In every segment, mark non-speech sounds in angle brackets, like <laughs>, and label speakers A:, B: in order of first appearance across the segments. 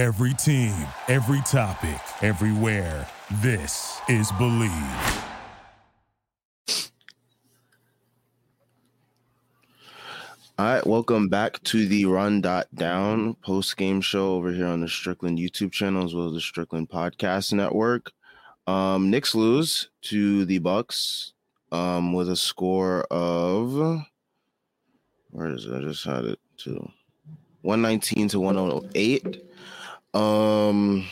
A: Every team, every topic, everywhere. This is Believe.
B: All right, welcome back to the Run Dot Down post game show over here on the Strickland YouTube channel as well as the Strickland Podcast Network. Um, Knicks lose to the Bucks um, with a score of where is it? I just had it to 119 to 108. Um,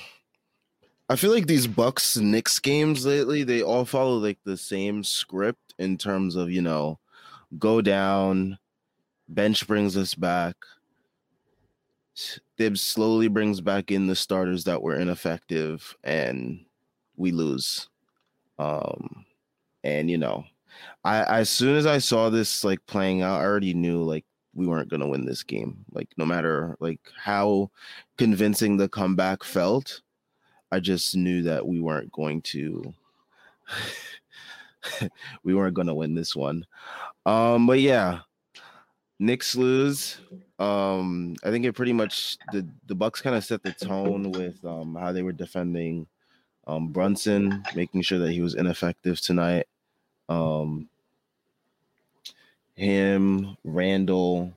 B: I feel like these Bucks Knicks games lately, they all follow like the same script in terms of, you know, go down, bench brings us back. Thibs slowly brings back in the starters that were ineffective and we lose. Um and you know, I as soon as I saw this like playing out, I already knew like we weren't going to win this game. Like no matter like how convincing the comeback felt, I just knew that we weren't going to <laughs> we weren't going to win this one. Um but yeah, Knicks lose. Um I think it pretty much the the Bucks kind of set the tone with um how they were defending um Brunson, making sure that he was ineffective tonight. Um him, Randle,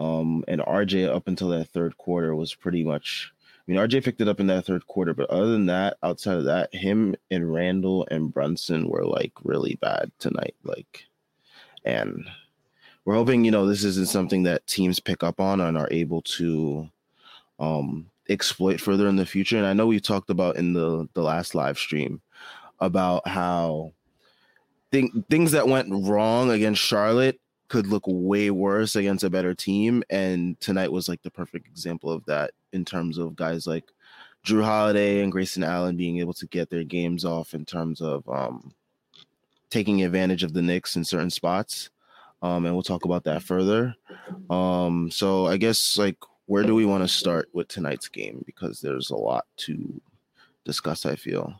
B: um, and RJ up until that third quarter was pretty much. I mean, RJ picked it up in that third quarter, but other than that, outside of that, him and Randle and Brunson were like really bad tonight. Like, and we're hoping you know this isn't something that teams pick up on and are able to um exploit further in the future. And I know we talked about in the the last live stream about how thing, things that went wrong against Charlotte could look way worse against a better team. And tonight was like the perfect example of that in terms of guys like Jrue Holiday and Grayson Allen being able to get their games off in terms of um, taking advantage of the Knicks in certain spots. Um, and we'll talk about that further. Um, so I guess like where do we want to start with tonight's game? Because there's a lot to discuss, I feel.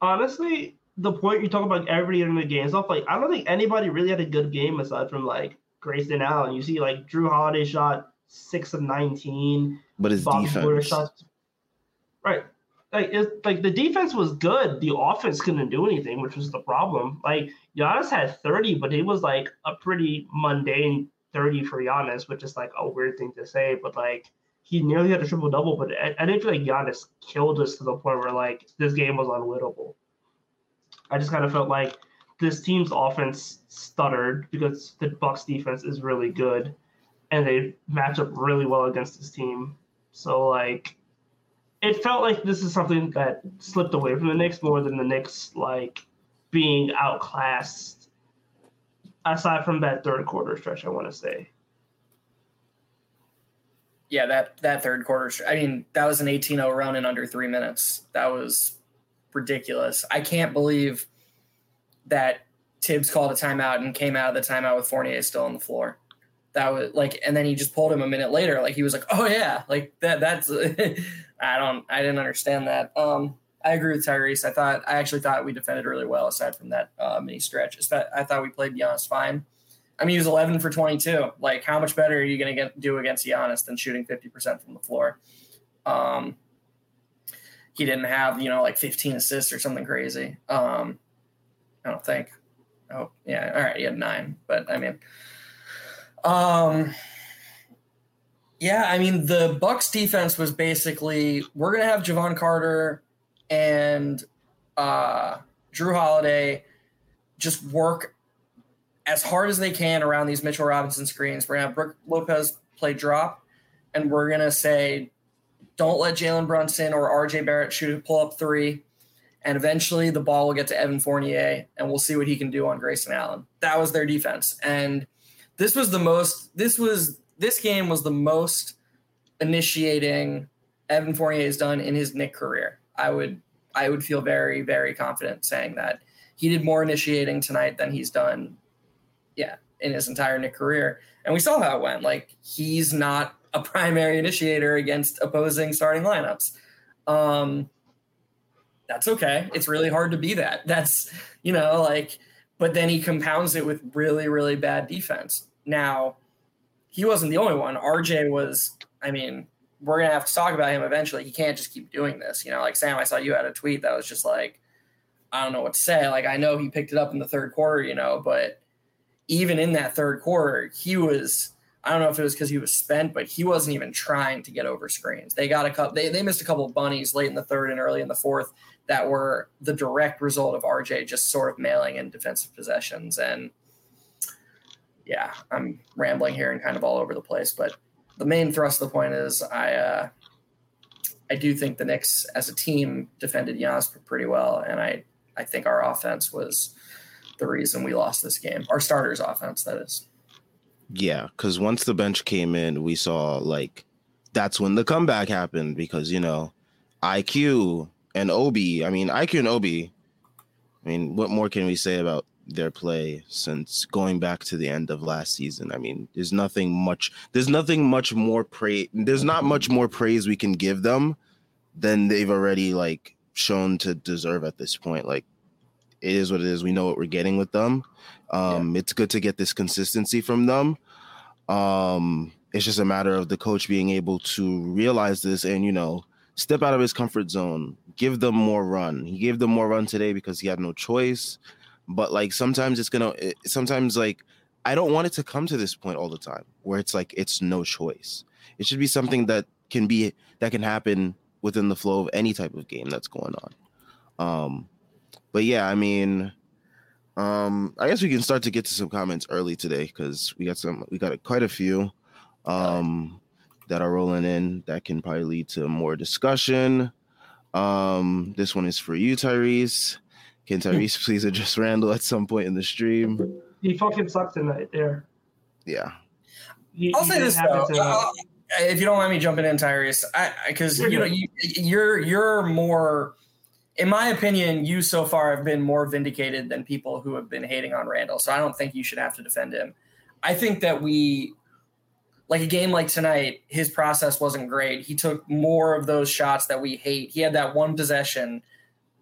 C: Honestly, the point you talk about everybody getting the games off, like I don't think anybody really had a good game aside from like Grayson Allen. You see, like Jrue Holiday shot six of nineteen,
B: but his defense,
C: shot, right? Like it, like the defense was good. The offense couldn't do anything, which was the problem. Like Giannis had thirty, but it was like a pretty mundane thirty for Giannis, which is like a weird thing to say, but like he nearly had a triple double. But I, I didn't feel like Giannis killed us to the point where like this game was unwinnable. I just kind of felt like this team's offense stuttered because the Bucks defense is really good and they match up really well against this team. So like it felt like this is something that slipped away from the Knicks more than the Knicks like being outclassed aside from that third quarter stretch I want to say.
D: Yeah, that that third quarter I mean, that was an 18-0 run in under 3 minutes. That was ridiculous. I can't believe that Thibs called a timeout and came out of the timeout with Fournier still on the floor. That was like, and then he just pulled him a minute later. Like he was like, "Oh yeah, like that." That's <laughs> I don't, I didn't understand that. Um, I agree with Tyrese. I thought, I actually thought we defended really well aside from that uh, mini stretch. I thought we played Giannis fine. I mean, he was 11 for 22. Like, how much better are you going to get do against Giannis than shooting 50% from the floor? Um, he didn't have you know like 15 assists or something crazy. Um, I don't think. Oh yeah, all right, he had nine, but I mean, um, yeah, I mean the Bucks defense was basically we're gonna have Jevon Carter and uh, Jrue Holiday just work as hard as they can around these Mitchell Robinson screens. We're gonna have Brook Lopez play drop, and we're gonna say don't let Jalen Brunson or RJ Barrett shoot a pull up three. And eventually the ball will get to Evan Fournier and we'll see what he can do on Grayson Allen. That was their defense. And this was the most, this was, this game was the most initiating Evan Fournier has done in his Knick career. I would, I would feel very, very confident saying that he did more initiating tonight than he's done, yeah, in his entire Knick career. And we saw how it went. Like he's not a primary initiator against opposing starting lineups. Um, that's okay. It's really hard to be that. That's, you know, like, but then he compounds it with really, really bad defense. Now, he wasn't the only one. RJ was, I mean, we're gonna have to talk about him eventually. He can't just keep doing this. You know, like Sam, I saw you had a tweet that was just like, I don't know what to say. Like I know he picked it up in the third quarter, you know, but even in that third quarter, he was I don't know if it was because he was spent, but he wasn't even trying to get over screens. They got a couple they, they missed a couple of bunnies late in the third and early in the fourth that were the direct result of RJ just sort of mailing in defensive possessions. And yeah, I'm rambling here and kind of all over the place, but the main thrust of the point is I uh, I do think the Knicks as a team defended Giannis pretty well, and I I think our offense was the reason we lost this game. Our starters' offense, that is.
B: Yeah, because once the bench came in, we saw like that's when the comeback happened because you know IQ and Obi. I mean IQ and Obi. I mean, what more can we say about their play since going back to the end of last season. I mean, there's nothing much there's nothing much more praise there's not much more praise we can give them than they've already like shown to deserve at this point. Like it is what it is. We know what we're getting with them. Um yeah. it's good to get this consistency from them. Um it's just a matter of the coach being able to realize this and you know step out of his comfort zone, give them more run. He gave them more run today because he had no choice but like sometimes it's gonna sometimes like i don't want it to come to this point all the time where it's like it's no choice it should be something that can be that can happen within the flow of any type of game that's going on um but yeah i mean um i guess we can start to get to some comments early today because we got some we got a, quite a few um that are rolling in that can probably lead to more discussion um this one is for you tyrese can Tyrese <laughs> please address Randle at some point in the stream?
C: He fucking sucks tonight. There.
B: Yeah.
D: He, I'll he say this though. Uh, if you don't mind me jumping in, Tyrese, because you know you, you're you're more, in my opinion, you so far have been more vindicated than people who have been hating on Randle. So I don't think you should have to defend him. I think that we, like a game like tonight, his process wasn't great. He took more of those shots that we hate. He had that one possession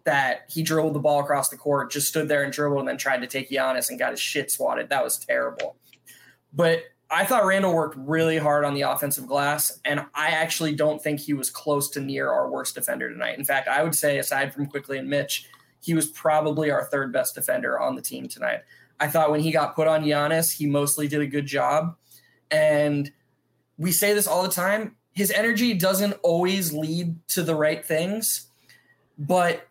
D: that he dribbled the ball across the court, just stood there and dribbled, and then tried to take Giannis and got his shit swatted. That was terrible. But I thought Randle worked really hard on the offensive glass, and I actually don't think he was close to near our worst defender tonight. In fact, I would say, aside from Quickley and Mitch, he was probably our third best defender on the team tonight. I thought when he got put on Giannis, he mostly did a good job. And we say this all the time his energy doesn't always lead to the right things, but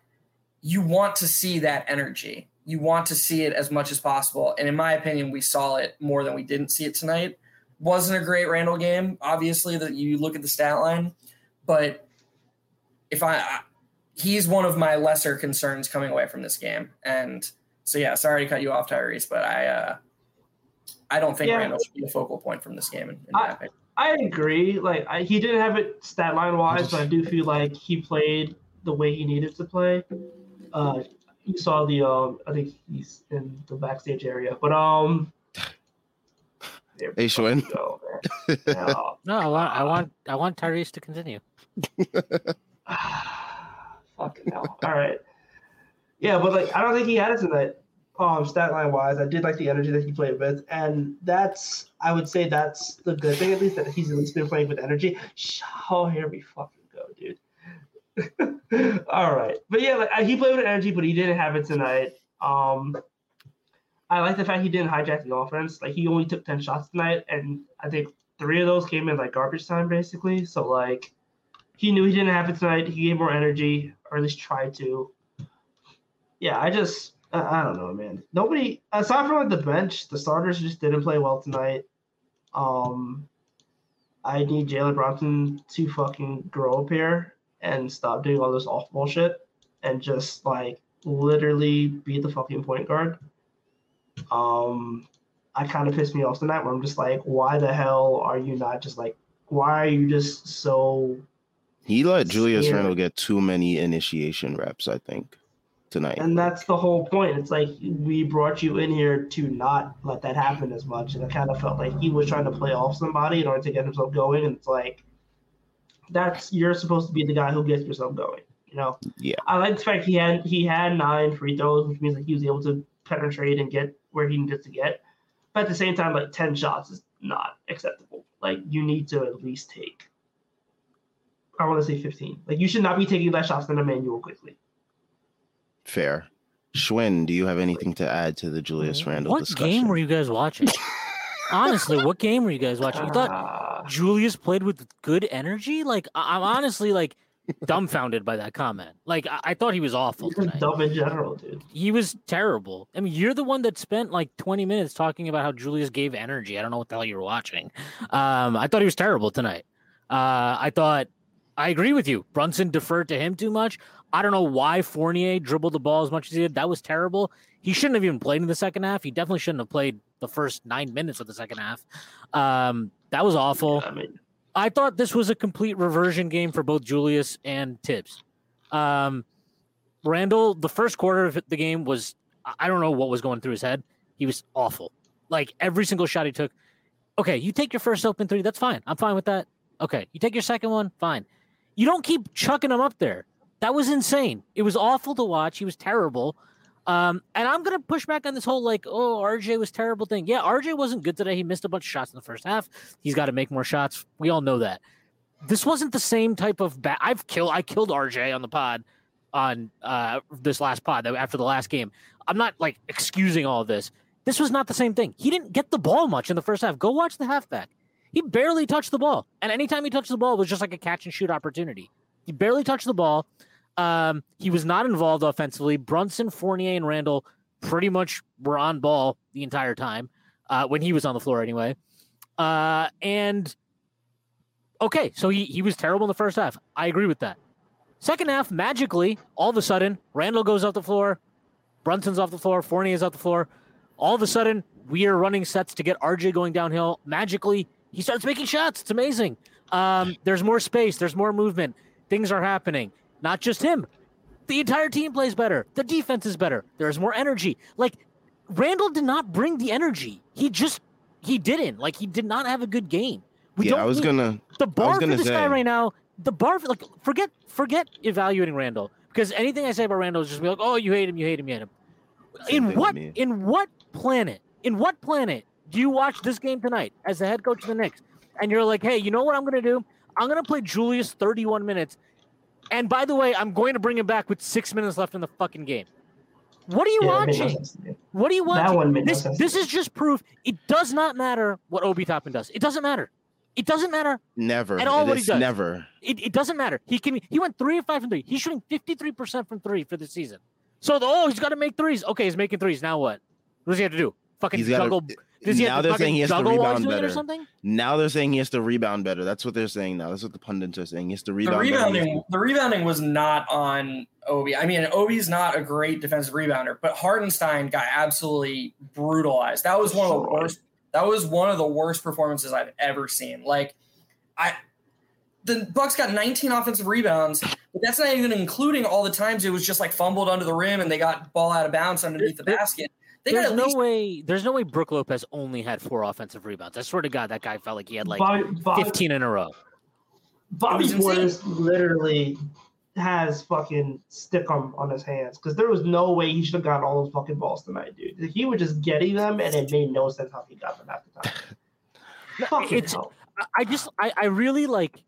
D: you want to see that energy. You want to see it as much as possible. And in my opinion, we saw it more than we didn't see it tonight. Wasn't a great Randle game, obviously, that you look at the stat line, but if I, I he's one of my lesser concerns coming away from this game. And so yeah, sorry to cut you off, Tyrese, but I uh I don't think yeah. Randle should be the focal point from this game in, in
C: I, I agree. Like I, he didn't have it stat line wise, but I do feel like he played the way he needed to play uh, you saw the um, I think he's in the backstage area, but um.
B: Hey, Shwin. <laughs>
E: no, I want, I want, I want Tyrese to continue. <sighs>
C: Fucking hell! All right. Yeah, but like I don't think he had it tonight. Um, stat line wise, I did like the energy that he played with, and that's I would say that's the good thing at least that he's at least been playing with energy. Oh, here we fucking go, dude. <laughs> All right, but yeah, like, he played with energy, but he didn't have it tonight. Um, I like the fact he didn't hijack the offense. Like he only took ten shots tonight, and I think three of those came in like garbage time, basically. So like, he knew he didn't have it tonight. He gave more energy, or at least tried to. Yeah, I just I, don't know, man. Nobody aside from like the bench, the starters just didn't play well tonight. Um, I need Jalen Brunson to fucking grow up here and stop doing all this off bullshit and just like literally be the fucking point guard. Um, I kind of pissed me off tonight where I'm just like, why the hell are you not just like, why are you just so?
B: He let Julius Randle get too many initiation reps, I think, tonight.
C: And that's the whole point. It's like we brought you in here to not let that happen as much, and I kind of felt like he was trying to play off somebody in order to get himself going, and it's like that's you're supposed to be the guy who gets yourself going. You know.
B: Yeah.
C: I like the fact he had he had nine free throws, which means that he was able to penetrate and get where he needed to get. But at the same time, like ten shots is not acceptable. Like you need to at least take I want to say 15. Like you should not be taking less shots than Immanuel Quickley.
F: Fair. Shwin, do you have anything to add to the Julius mm-hmm. Randle
E: What
F: discussion?
E: game were you guys watching? <laughs> honestly, what game were you guys watching? You thought
C: Uh,
E: Julius played with good energy? Like I- I'm honestly like dumbfounded by that comment. Like I, I thought he was awful
C: he's dumb in general, dude.
E: He was terrible. I mean, you're the one that spent like 20 minutes talking about how Julius gave energy. I don't know what the hell you were watching. Um, I thought he was terrible tonight. Uh, I thought I agree with you. Brunson deferred to him too much. I don't know why Fournier dribbled the ball as much as he did. That was terrible. He shouldn't have even played in the second half. He definitely shouldn't have played the first nine minutes of the second half. Um, that was awful.
C: I mean,
E: I thought this was a complete reversion game for both Julius and Thibs. Um, Randle, the first quarter of the game was, I- I don't know what was going through his head. He was awful. Like every single shot he took. Okay, you take your first open three. That's fine. I'm fine with that. Okay, you take your second one. Fine. You don't keep chucking them up there. That was insane. It was awful to watch. He was terrible. Um, and I'm gonna push back on this whole like, oh, RJ was terrible thing. Yeah, RJ wasn't good today. He missed a bunch of shots in the first half. He's got to make more shots. We all know that. This wasn't the same type of bad. I've killed. I killed RJ on the pod on uh this last pod after the last game. I'm not like excusing all this. This was not the same thing. He didn't get the ball much in the first half. Go watch the halfback. He barely touched the ball, and anytime he touched the ball, it was just like a catch and shoot opportunity. He barely touched the ball. Um, he was not involved offensively. Brunson, Fournier, and Randle pretty much were on ball the entire time uh, when he was on the floor, anyway. Uh, and okay, so he, he was terrible in the first half. I agree with that. Second half, magically, all of a sudden, Randle goes off the floor, Brunson's off the floor, Fournier's off the floor. All of a sudden, we are running sets to get RJ going downhill. Magically, he starts making shots. It's amazing. Um, there's more space, there's more movement. Things are happening. Not just him. The entire team plays better. The defense is better. There's more energy. Like Randle did not bring the energy. He just he didn't. Like he did not have a good game. We
F: yeah,
E: don't
F: I was
E: need-
F: gonna.
E: the bar for
F: gonna
E: this guy right now. The bar for like forget forget evaluating Randle because anything I say about Randle is just be like, oh, you hate him, you hate him, you hate him.
F: Same
E: In what in what planet? In what planet do you watch this game tonight as the head coach of the Knicks? And you're like, hey, you know what I'm gonna do? I'm gonna play Julius 31 minutes. And by the way, I'm going to bring him back with six minutes left in the fucking game. What are you
C: yeah, it made no
E: watching?
C: sense to me.
E: What are you watching?
C: That one made no
E: this
C: sense.
E: this is just proof. It does not matter what Obi Toppin does. It doesn't matter. It doesn't matter
F: Never.
E: At all
F: It
E: what he does.
F: Never.
E: it, it doesn't matter. He can he went three of five from three. He's shooting fifty three percent from three for the season. So the, oh, he's got to make threes. Okay, he's making threes. Now what? What does he have to do? Fucking
F: He's got
E: juggle.
F: to.
E: Does he
F: Now they're saying he has to
E: juggle while he's
F: rebound better.
E: or something?
F: Now they're saying he has to rebound better. That's what they're saying now. That's what the pundits are saying. He has to
D: The
F: rebound. better.
D: rebounding, the rebounding was not on Obi. I mean, Obi's not a great defensive rebounder, but Hartenstein got absolutely brutalized. That was one of the worst. That was one of the worst performances I've ever seen. Like, I, the Bucks got 19 offensive rebounds, but that's not even including all the times it was just like fumbled under the rim and they got ball out of bounds underneath the basket. They
E: There's no
D: least
E: way. There's no way Brook Lopez only had four offensive rebounds. I swear to God, that guy felt like he had like
C: Bobby, Bobby,
E: 15 in a row.
C: Bobby
D: It
C: Portis literally has fucking stick on, on his hands because there was no way he should have gotten all those fucking balls tonight, dude. He was just getting them, and it made no sense how he got them at the time. <laughs> fucking
E: it's-
C: hell.
E: I- I just I, I really like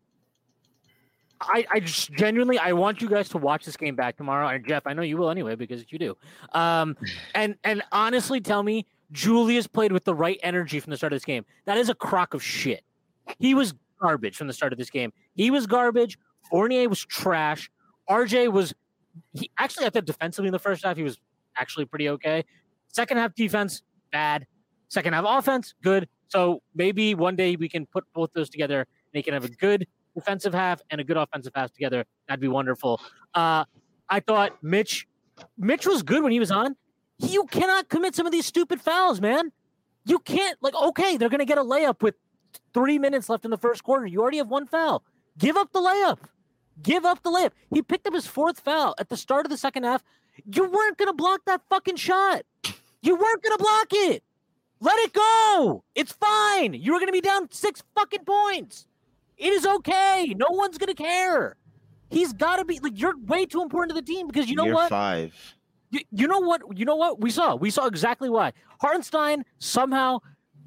E: I, I just genuinely I want you guys to watch this game back tomorrow. And Geoff, I know you will anyway because you do. Um and and honestly tell me Julius played with the right energy from the start of this game. That is a crock of shit. He was garbage from the start of this game. He was garbage. Fournier was trash. RJ was he actually I thought defensively in the first half he was actually pretty okay. Second half defense, bad. Second half offense, good. So maybe one day we can put both those together and they can have a good defensive half and a good offensive half together. That'd be wonderful. Uh, I thought Mitch, Mitch was good when he was on. You cannot commit some of these stupid fouls, man. You can't like okay, they're gonna get a layup with three minutes left in the first quarter. You already have one foul. Give up the layup. Give up the layup. He picked up his fourth foul at the start of the second half. You weren't gonna block that fucking shot. You weren't gonna block it. Let it go. It's fine. You were to be down six fucking points. It is okay. No one's going to care. He's got to be like you're way too important to the team because you know
F: Year
E: what?
F: five.
E: You, you know what? You know what? We saw. We saw exactly why. Hartenstein somehow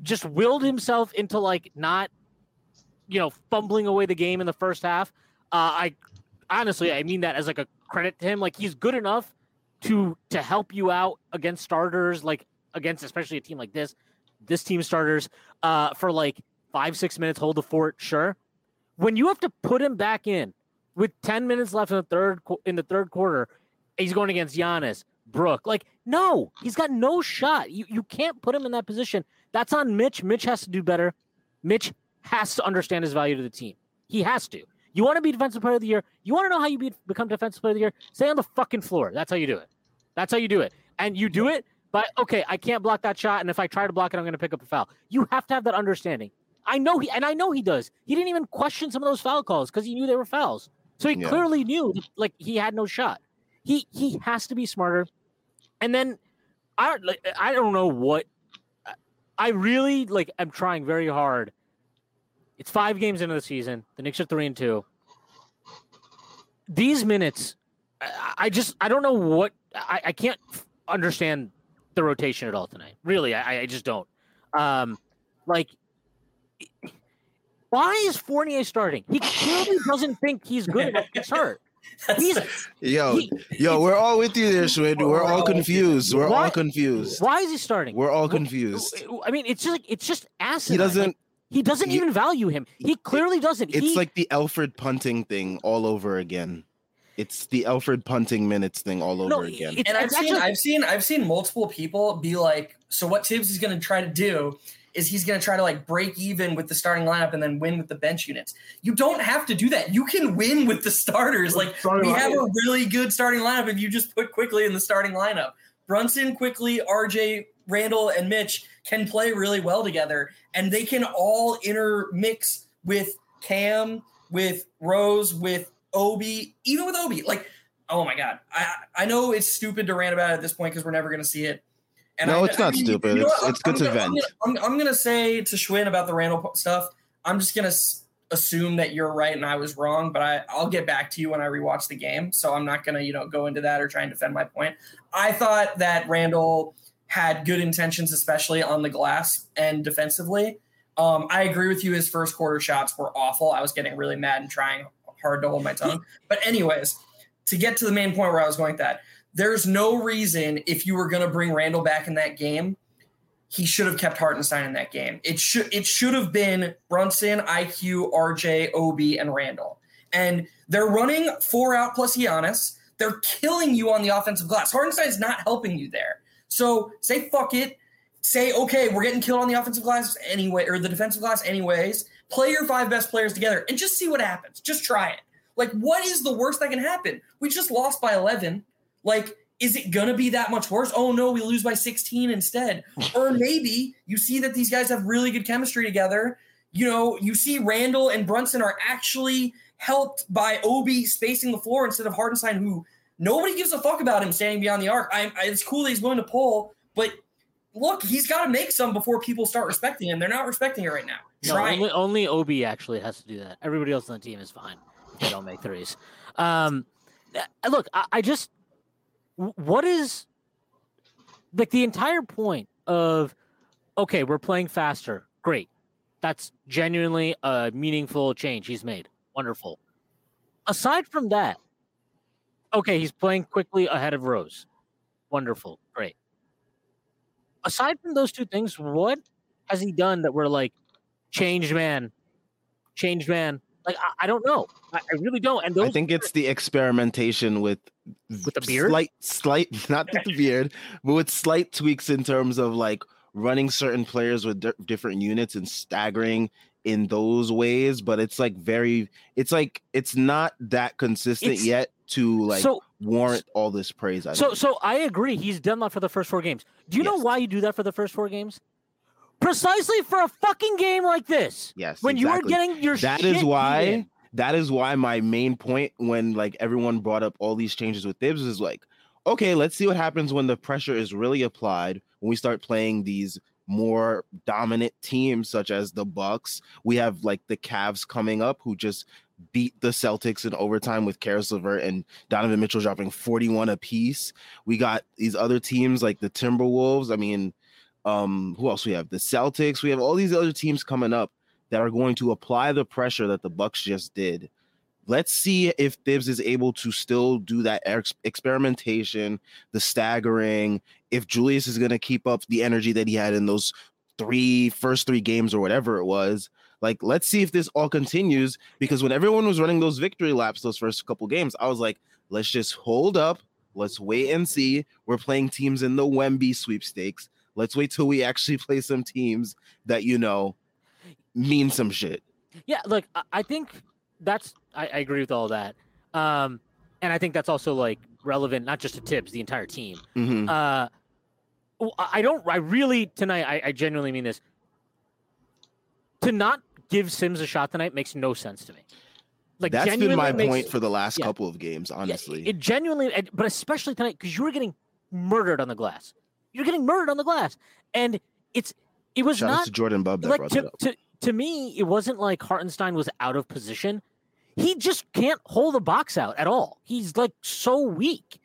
E: just willed himself into like not, you know, fumbling away the game in the first half. Uh, I honestly, I mean that as like a credit to him. Like he's good enough to to help you out against starters, like against especially a team like this, this team starters, uh, for like five six minutes, hold the fort, sure. When you have to put him back in with ten minutes left in the third in the third quarter, he's going against Giannis, Brook. Like, no, he's got no shot. You you can't put him in that position. That's on Mitch. Mitch has to do better. Mitch has to understand his value to the team. He has to. You want to be defensive player of the year? You want to know how you be, become defensive player of the year? Stay on the fucking floor. That's how you do it. That's how you do it. And you do it, but okay, I can't block that shot, and if I try to block it, I'm going to pick up a foul. You have to have that understanding. I know he, and I know he does. He didn't even question some of those foul calls because he knew they were fouls. So he
B: Yeah.
E: clearly knew, like he had no shot. He he has to be smarter. And then I don't like I don't know what I really like. I'm trying very hard. It's five games into the season. The Knicks are three and two. These minutes, I, I just I don't know what I, I can't f- understand the rotation at all tonight. Really, I, I just don't. Um, like, why is Fournier starting? He clearly doesn't think he's good enough to start. <laughs> He's
B: Yo,
E: he-
B: yo, we're all with you there, Schwid. We're all confused. We're
E: Why-
B: all confused.
E: why is he starting?
B: We're all confused.
E: I mean, it's just like it's just acid.
B: He doesn't.
E: he doesn't
B: he-
E: even value him. He clearly doesn't.
B: It's
E: He-
B: like the Elfrid Payton thing all over again. It's the Elfrid Payton minutes thing all over
E: no,
B: again.
D: and I've seen
E: actually-
D: I've seen I've seen multiple people be like, so what Thibs is going to try to do is he's going to try to like break even with the starting lineup and then win with the bench units. You don't have to do that. You can win with the starters. Like
C: Starting
D: we have a really good starting lineup if you just put Quickley in the starting lineup. Brunson, Quickley, RJ, Randle, and Mitch can play really well together, and they can all intermix with Cam, with Rose, with Obi, even with Obi. Like, oh my god, I I know it's stupid to rant about it at this point because we're never going to see it.
B: No,
D: I-
B: it's
D: I
B: not
D: mean,
B: stupid.
D: you know
B: It's- it's good to
D: gonna-
B: vent.
D: I'm, gonna- I'm, I'm gonna say to Shwin about the Randle stuff. I'm just gonna s- assume that you're right and I was wrong, but I, I'll get back to you when I rewatch the game. So I'm not gonna, you know, go into that or try and defend my point. I thought that Randle had good intentions, especially on the glass and defensively. Um, I agree with you. His first quarter shots were awful. I was getting really mad and trying hard to hold my tongue. <laughs> But anyways, to get to the main point where I was going with that, there's no reason if you were going to bring Randle back in that game, he should have kept Hartenstein in that game. It should it should have been Brunson, IQ, RJ, Obi, and Randle. And they're running four out plus Giannis. They're killing you on the offensive glass. Hartenstein's not helping you there. So say fuck it. Say okay, we're getting killed on the offensive glass anyway, or the defensive glass anyways. Play your five best players together and just see what happens. Just try it. Like, what is the worst that can happen? We just lost by 11. Like, is it gonna be that much worse? Oh no, we lose by 16 instead. <laughs> or maybe you see that these guys have really good chemistry together. You know, you see Randle and Brunson are actually helped by Obi spacing the floor instead of Hartenstein, who nobody gives a fuck about him standing beyond the arc. I, I, it's cool that he's willing to pull, but look, he's got to make some before people start respecting him. They're not respecting it right now.
E: No, only, only Obi actually has to do that. Everybody else on the team is fine if they don't make threes. Um, look, I, I just what is like the entire point of okay, we're playing faster. Great, that's genuinely a meaningful change he's made. Wonderful. Aside from that, okay, he's playing Quickley ahead of Rose. Wonderful, great. Aside from those two things, what has he done that we're like changed man, changed man? Like I, I don't know. I, I really don't. And those
B: I think it's the experimentation with
E: With the beard?
B: slight, slight, <laughs> not with the beard, but with slight tweaks in terms of like running certain players with di- different units and staggering in those ways. But it's like very, it's like it's not that consistent
E: It's-
B: yet to like
E: so
B: warrant all this praise. I
E: so
B: think.
E: so I agree. He's done that for the first four games. Do you know why you do that for the first four games? Precisely for a fucking game like this.
B: yes,
E: When you are getting your
B: That
E: shit
B: is why. That is why my main point when like everyone brought up all these changes with Thibs is like, okay, let's see what happens when the pressure is really applied when we start playing these more dominant teams such as the Bucks. We have like the Cavs coming up who just beat the Celtics in overtime with Caris LeVert and Donovan Mitchell dropping 41 apiece. We got these other teams like the Timberwolves. I mean, um, who else we have? The Celtics. We have all these other teams coming up that are going to apply the pressure that the Bucks just did.
F: let's see if Thibs is able to still do that ex- experimentation, the staggering. If Julius is going to keep up the energy that he had in those three first three games or whatever it was. Like, let's see if this all continues. Because when everyone was running those victory laps, those first couple games, I was like, let's just hold up. Let's wait and see. We're playing teams in the Wemby sweepstakes. Let's wait till we actually <laughs> play some teams that you know mean some shit.
E: Yeah, look, I- think that's I, I agree with all that. Um, and I think that's also like relevant not just to Thibs, the entire team.
F: Mhm.
E: Uh, I don't. I really tonight. I, I genuinely mean this. To not give Sims a shot tonight makes no sense to me. Like
F: That's been my
E: makes-
F: point for the last
E: yeah.
F: couple of games,
E: yeah,
F: honestly.
E: it genuinely, but especially tonight because you were getting murdered on the glass. You're getting murdered on the glass, and it's it was
F: Shout
E: not
F: to Jordan Bub that
E: like
F: brought
E: to,
F: up.
E: to to me, it wasn't like Hartenstein was out of position. He just can't hold the box out at all. He's like so weak.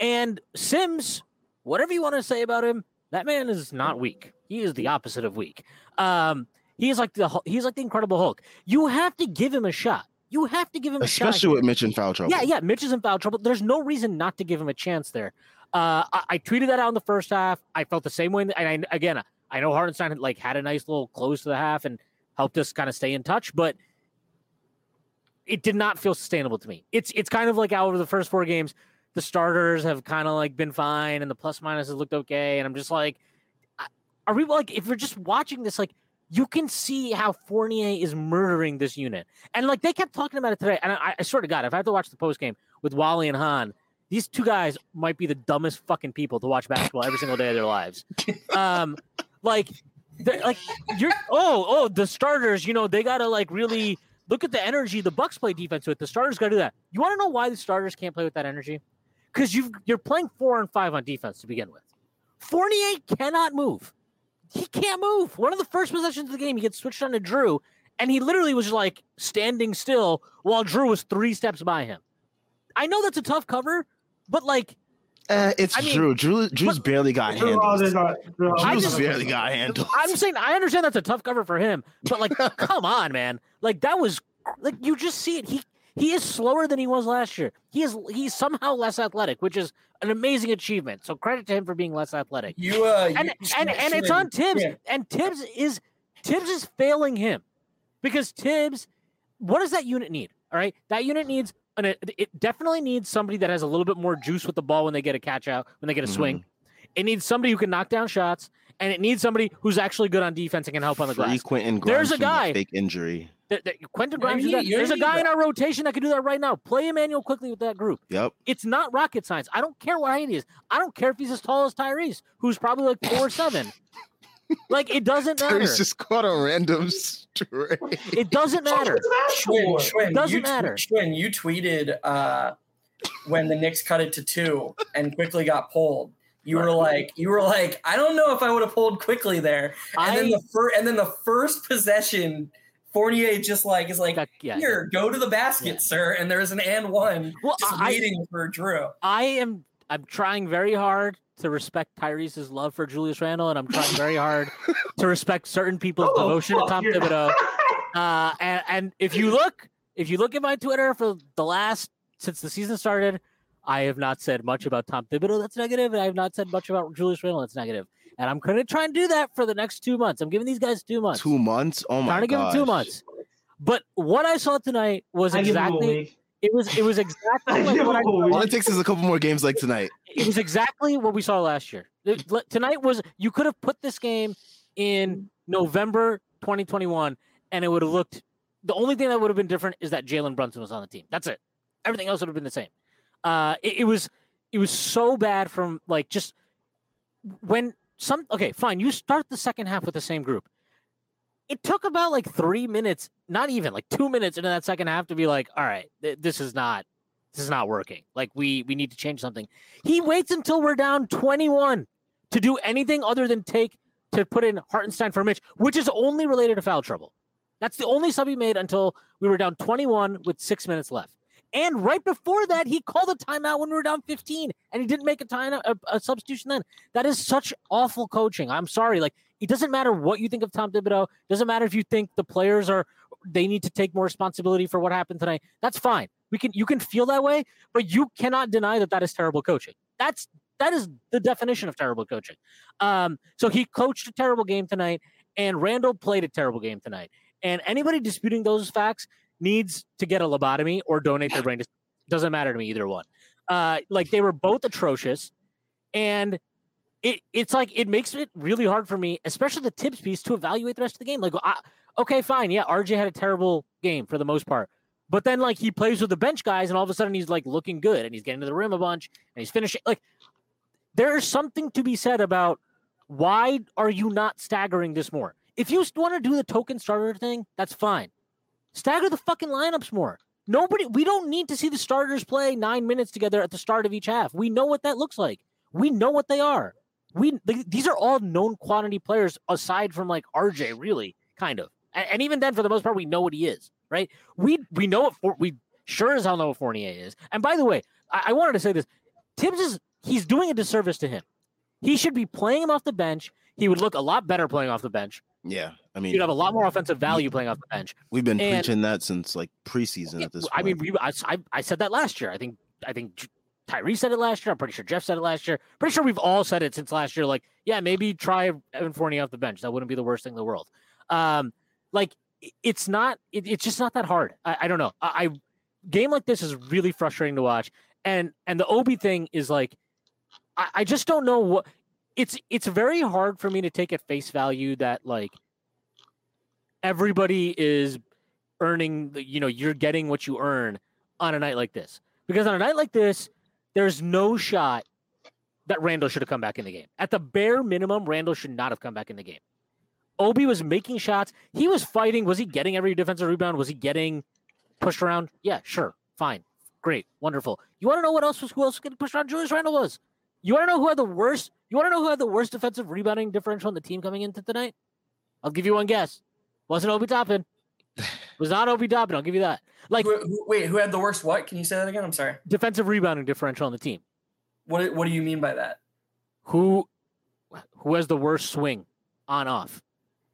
E: And Sims, whatever you want to say about him, that man is not weak. He is the opposite of weak. Um, he is like the he's like the Incredible Hulk. You have to give him a shot. You have to give him a shot.
F: Especially with Mitch in foul trouble.
E: Yeah, yeah. Mitch is in foul trouble. There's no reason not to give him a chance there. Uh, I, I tweeted that out in the first half. I felt the same way. And I, again, I know Hartenstein had like had a nice little close to the half and helped us kind of stay in touch, but it did not feel sustainable to me. It's it's kind of like out over the first four games, the starters have kind of like been fine and the plus minus has looked okay, and I'm just like, are we like if you're just watching this like. You can see how Fournier is murdering this unit, and like they kept talking about it today. And I, I swear to God, if I have to watch the post game with Wally and Han, these two guys might be the dumbest fucking people to watch basketball every single day of their lives. Um, like, like you're oh oh the starters, you know they gotta like really look at the energy the Bucks play defense with. The starters gotta do that. You want to know why the starters can't play with that energy? Because you you're playing four and five on defense to begin with. Fournier cannot move. He can't move. One of the first possessions of the game, he gets switched on to Jrue, and he literally was like standing still while Jrue was three steps by him. I know that's a tough cover, but like
F: Eh, it's
E: I mean,
F: Jrue. Jrue. Jrue's
E: but-
F: barely got
C: Jrue Holiday
F: handles.
C: Jrue
E: I
F: Jrue's
E: just-
C: Holiday-
F: barely got handles.
E: I'm saying I understand that's a tough cover for him, but like, <laughs> come on, man. Like that was like you just see it. He he is slower than he was last year. He is he's somehow less athletic, which is an amazing achievement. So credit to him for being less athletic.
D: You uh,
E: And
D: you,
E: and and it's on Thibs,
D: Yeah.
E: and Thibs is Thibs is failing him because Thibs. What does that unit need? All right, that unit needs. An, it definitely needs somebody that has a little bit more juice with the ball when they get a catch out, when they get a mm-hmm. swing. It needs somebody who can knock down shots, and it needs somebody who's actually good on defense and can help on the
F: Free
E: glass.
F: Quentin
E: There's a guy-
F: fake injury.
E: Th- th- Quentin
D: Yeah,
E: Grimes,
D: you
E: do that.
D: you
E: there's a
D: need
E: guy in our rotation that can do that right now. Play Immanuel Quickley with that group.
F: Yep.
E: It's not rocket science. I don't care what height he is. I don't care if he's as tall as Tyrese, who's probably like four seven. <laughs> like it doesn't matter.
F: He's just caught a random stray. <laughs>
E: It doesn't matter.
C: What's that Shwin.
D: Shwin,
E: Doesn't
D: you tw-
E: matter.
D: Shwin, you tweeted uh, when the Knicks cut it to two and Quickley got pulled. You were like, you were like, I don't know if I would have pulled Quickley there. And then the first, and then the first possession, Fournier just like is like,
E: got, yeah.
D: here, go to the basket,
E: Yeah.
D: sir. And there's an and one
E: Well,
D: just
E: I-
D: waiting for Jrue.
E: I am I'm trying very hard to respect Tyrese's love for Julius Randle, and I'm trying very hard <laughs> to respect certain people's
C: Oh,
E: devotion to Tom
C: you're-
E: Thibodeau. <laughs> Uh, and, and if you look, if you look at my Twitter for the last since the season started, I have not said much about Tom Thibodeau. That's negative, and I have not said much about Julius Randle. That's negative. And I'm going to try and do that for the next two months. I'm giving these guys two months.
F: Two months. Oh my God.
E: trying to give them two months. But what I saw tonight was
C: I give him a
E: exactly it was it was exactly <laughs> like what I
C: him a week.
F: All it takes is a couple more games like tonight.
E: It was exactly what we saw last year. Tonight was you could have put this game in November 2021, and it would have looked. The only thing that would have been different is that Jalen Brunson was on the team. That's it. Everything else would have been the same. Uh, it, it was it was so bad from like just when some okay fine you start the second half with the same group. It took about like three minutes, not even like two minutes into that second half to be like, all right, th- this is not this is not working. Like we we need to change something. He waits until we're down 21 to do anything other than take to put in Hartenstein for Mitch, which is only related to foul trouble. That's the only sub he made until we were down 21 with six minutes left. And right before that, he called a timeout when we were down 15, and he didn't make a time a, a substitution then. That is such awful coaching. I'm sorry. Like it doesn't matter what you think of Tom Thibodeau. Doesn't matter if you think the players are they need to take more responsibility for what happened tonight. That's fine. We can you can feel that way, but you cannot deny that that is terrible coaching. That's that is the definition of terrible coaching. Um, so he coached a terrible game tonight, and Randle played a terrible game tonight. And anybody disputing those facts needs to get a lobotomy or donate their brain. To, doesn't matter to me either one. Uh, like they were both atrocious, and it it's like it makes it really hard for me, especially the Thibs piece, to evaluate the rest of the game. Like, I, okay, fine, yeah, RJ had a terrible game for the most part, but then like he plays with the bench guys, and all of a sudden he's like looking good, and he's getting to the rim a bunch, and he's finishing. Like, there is something to be said about why are you not staggering this more? If you want to do the token starter thing, that's fine. Stagger the fucking lineups more. Nobody, we don't need to see the starters play nine minutes together at the start of each half. We know what that looks like. We know what they are we these are all known quantity players aside from like RJ, really, kind of. And, and, even then, for the most part, we know what he is, right? We we know what for, we sure as hell know what Fournier is. And by the way, I, I wanted to say this: Thibs is he's doing a disservice to him. He should be playing him off the bench. He would look a lot better playing off the bench.
F: Yeah, I mean,
E: you'd have a lot more offensive value playing off the bench.
F: We've been and, preaching that since like preseason at this.
E: point. I mean, we, I, I said that last year. I think I think Tyree said it last year. I'm pretty sure Geoff said it last year. Pretty sure we've all said it since last year. Like, yeah, maybe try Evan Fournier off the bench. That wouldn't be the worst thing in the world. Um, like, it's not. It, it's just not that hard. I, I don't know. I, I game like this is really frustrating to watch. And and the Obi thing is like, I, I just don't know what. It's it's very hard for me to take at face value that like everybody is earning. You know, you're getting what you earn on a night like this because on a night like this there's no shot that Randle should have come back in the game. At the bare minimum, Randle should not have come back in the game. Obi was making shots. He was fighting. Was he getting every defensive rebound? Was he getting pushed around? Yeah, sure. Fine. Great. Wonderful. You want to know what else was who else was getting pushed around? Julius Randle was. You want to know who had the worst? You want to know who had the worst defensive rebounding differential on the team coming into tonight? I'll give you one guess. Wasn't Obi Toppin. <laughs> was not Obi Toppin. I'll give you that. Like,
D: who, who, wait, who had the worst? What? Can you say that again? I'm sorry.
E: Defensive rebounding differential on the team.
D: What What do you mean by that?
E: Who Who has the worst swing on off?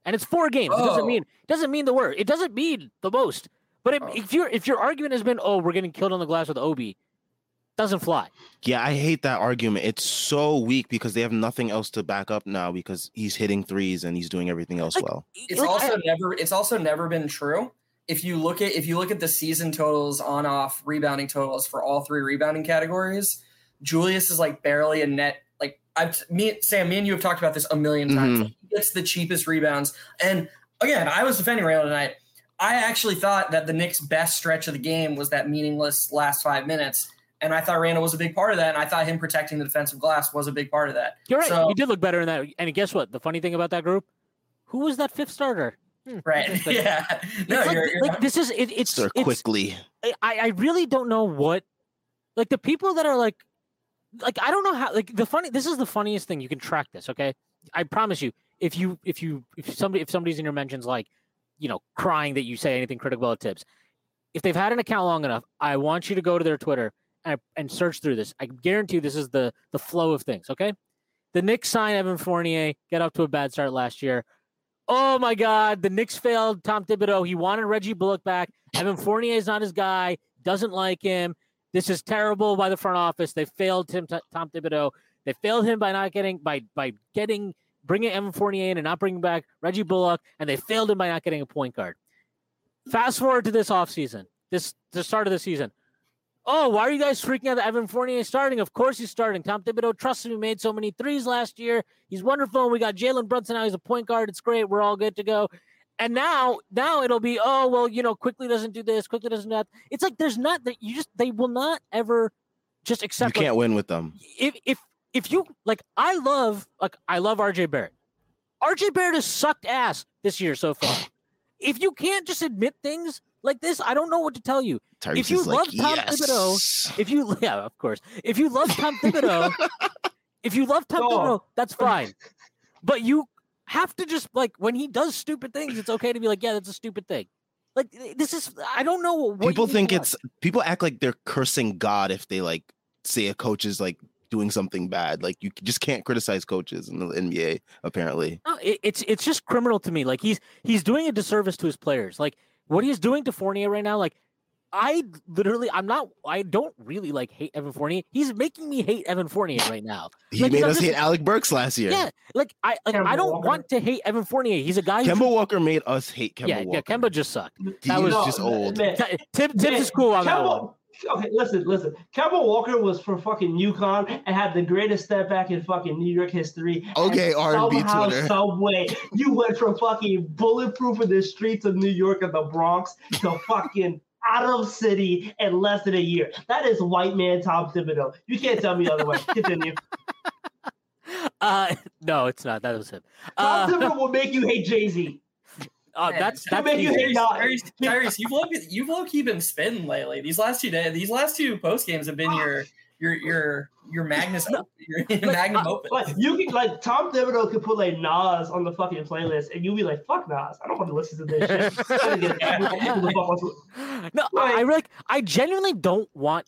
E: And it's four games. Oh. It doesn't oh. mean doesn't mean the worst. It doesn't mean the most. But it, oh. if your if your argument has been, oh, we're getting killed on the glass with Obi, doesn't fly.
F: Yeah, I hate that argument. It's so weak because they have nothing else to back up now because he's hitting threes and he's doing everything else like, well.
D: It's like, also I, never it's also never been true if you look at if you look at the season totals on off rebounding totals for all three rebounding categories, Julius is like barely a net. Like I've me Sam, me and you have talked about this a million times. Mm-hmm. He gets the cheapest rebounds, and again, I was defending Randle tonight. I actually thought that the Knicks' best stretch of the game was that meaningless last five minutes. And I thought Randle was a big part of that. And I thought him protecting the defensive glass was a big part of that.
E: You're right. So, he did look better in that. And guess what? The funny thing about that group, who was that fifth starter?
D: Hmm, right. <laughs> yeah. No,
E: like,
D: you're, you're
E: like this is it, it's,
F: it's Quickley.
E: I I really don't know what like the people that are like like I don't know how like the funny this is the funniest thing you can track this okay I promise you if you if you if somebody if somebody's in your mentions like you know crying that you say anything critical about Thibs if they've had an account long enough I want you to go to their Twitter and, and search through this I guarantee this is the the flow of things okay the Knicks sign Evan Fournier get up to a bad start last year Oh my God, the Knicks failed Tom Thibodeau. He wanted Reggie Bullock back. Evan Fournier is not his guy. Doesn't like him. This is terrible by the front office. They failed Tim Tom Thibodeau. They failed him by not getting by by getting bringing Evan Fournier in and not bringing back Reggie Bullock, and they failed him by not getting a point guard. Fast forward to this offseason, this the start of the season. Oh, why are you guys freaking out that Evan Fournier is starting? Of course he's starting. Tom Thibodeau trust me, made so many threes last year. He's wonderful. And We got Jalen Brunson now. He's a point guard. It's great. We're all good to go. And now, now it'll be, oh well, you know, Quickley doesn't do this. Quickley doesn't do that. It's like there's not that you just they will not ever just accept.
F: You can't
E: like,
F: win with them.
E: If if if you like, I love like I love RJ Barrett. RJ Barrett has sucked ass this year so far. if you can't just admit things like this, I don't know what to tell you.
F: Tyrese
E: if you love
F: like,
E: Tom
F: yes.
E: Thibodeau, if you <laughs> yeah, of course, if you love Tom Thibodeau, <laughs> if you love Tom oh. Thibodeau, that's <laughs> fine. But you have to just like when he does stupid things, it's okay to be like, yeah, that's a stupid thing. Like this is, I don't know what
F: people think it's. People act like they're cursing God if they like say a coach is like doing something bad. Like you just can't criticize coaches in the NBA. Apparently,
E: no, it, it's it's just criminal to me. Like he's he's doing a disservice to his players. Like what he's doing to Fournier right now, like I literally, I'm not, I don't really like hate Evan Fournier. He's making me hate Evan Fournier right now. <laughs>
B: He
E: Like,
B: made us
E: just-
B: hate Alec Burks last year.
E: Yeah, like I, like I don't
C: Walker.
E: want to hate Evan Fournier. He's a guy.
B: Kemba
E: should-
B: Walker made us hate Kemba
E: yeah,
B: Walker.
E: yeah, Kemba just sucked.
B: He
E: that
B: was
E: was-
B: just old.
C: Man,
E: Tim,
C: Thibs
E: is cool on that one.
C: Kemba, okay, listen, listen. Kemba Walker was for fucking UConn and had the greatest step back in fucking New York history.
B: Okay,
C: And
B: R&B
C: somehow,
B: Twitter.
C: Some way, you went from fucking bulletproof in the streets of New York and the Bronx to fucking Adam City in less than a year. That is white man Tom Thibodeau. You can't tell me otherwise. Continue. <laughs>
E: Uh, no, it's not. That was him.
C: Tom
E: Uh,
C: Thibodeau will make you hate Jay Z.
E: uh, that's <laughs>
C: He'll
E: that's
C: make you
E: easy.
C: hate not.
D: Tyrese, Tyrese, you've low, you've low key been spinning lately. These last two days, these last two post games have been your your your your Magnus your <laughs> Magnum
E: uh,
D: Opus.
C: Like you can like Tom Thibodeau could put like Nas on the fucking playlist and you'll be like, fuck Nas. I don't want to listen to this shit. <laughs> I gotta get- who the fuck wants to-
E: No, I, I like. I genuinely don't want.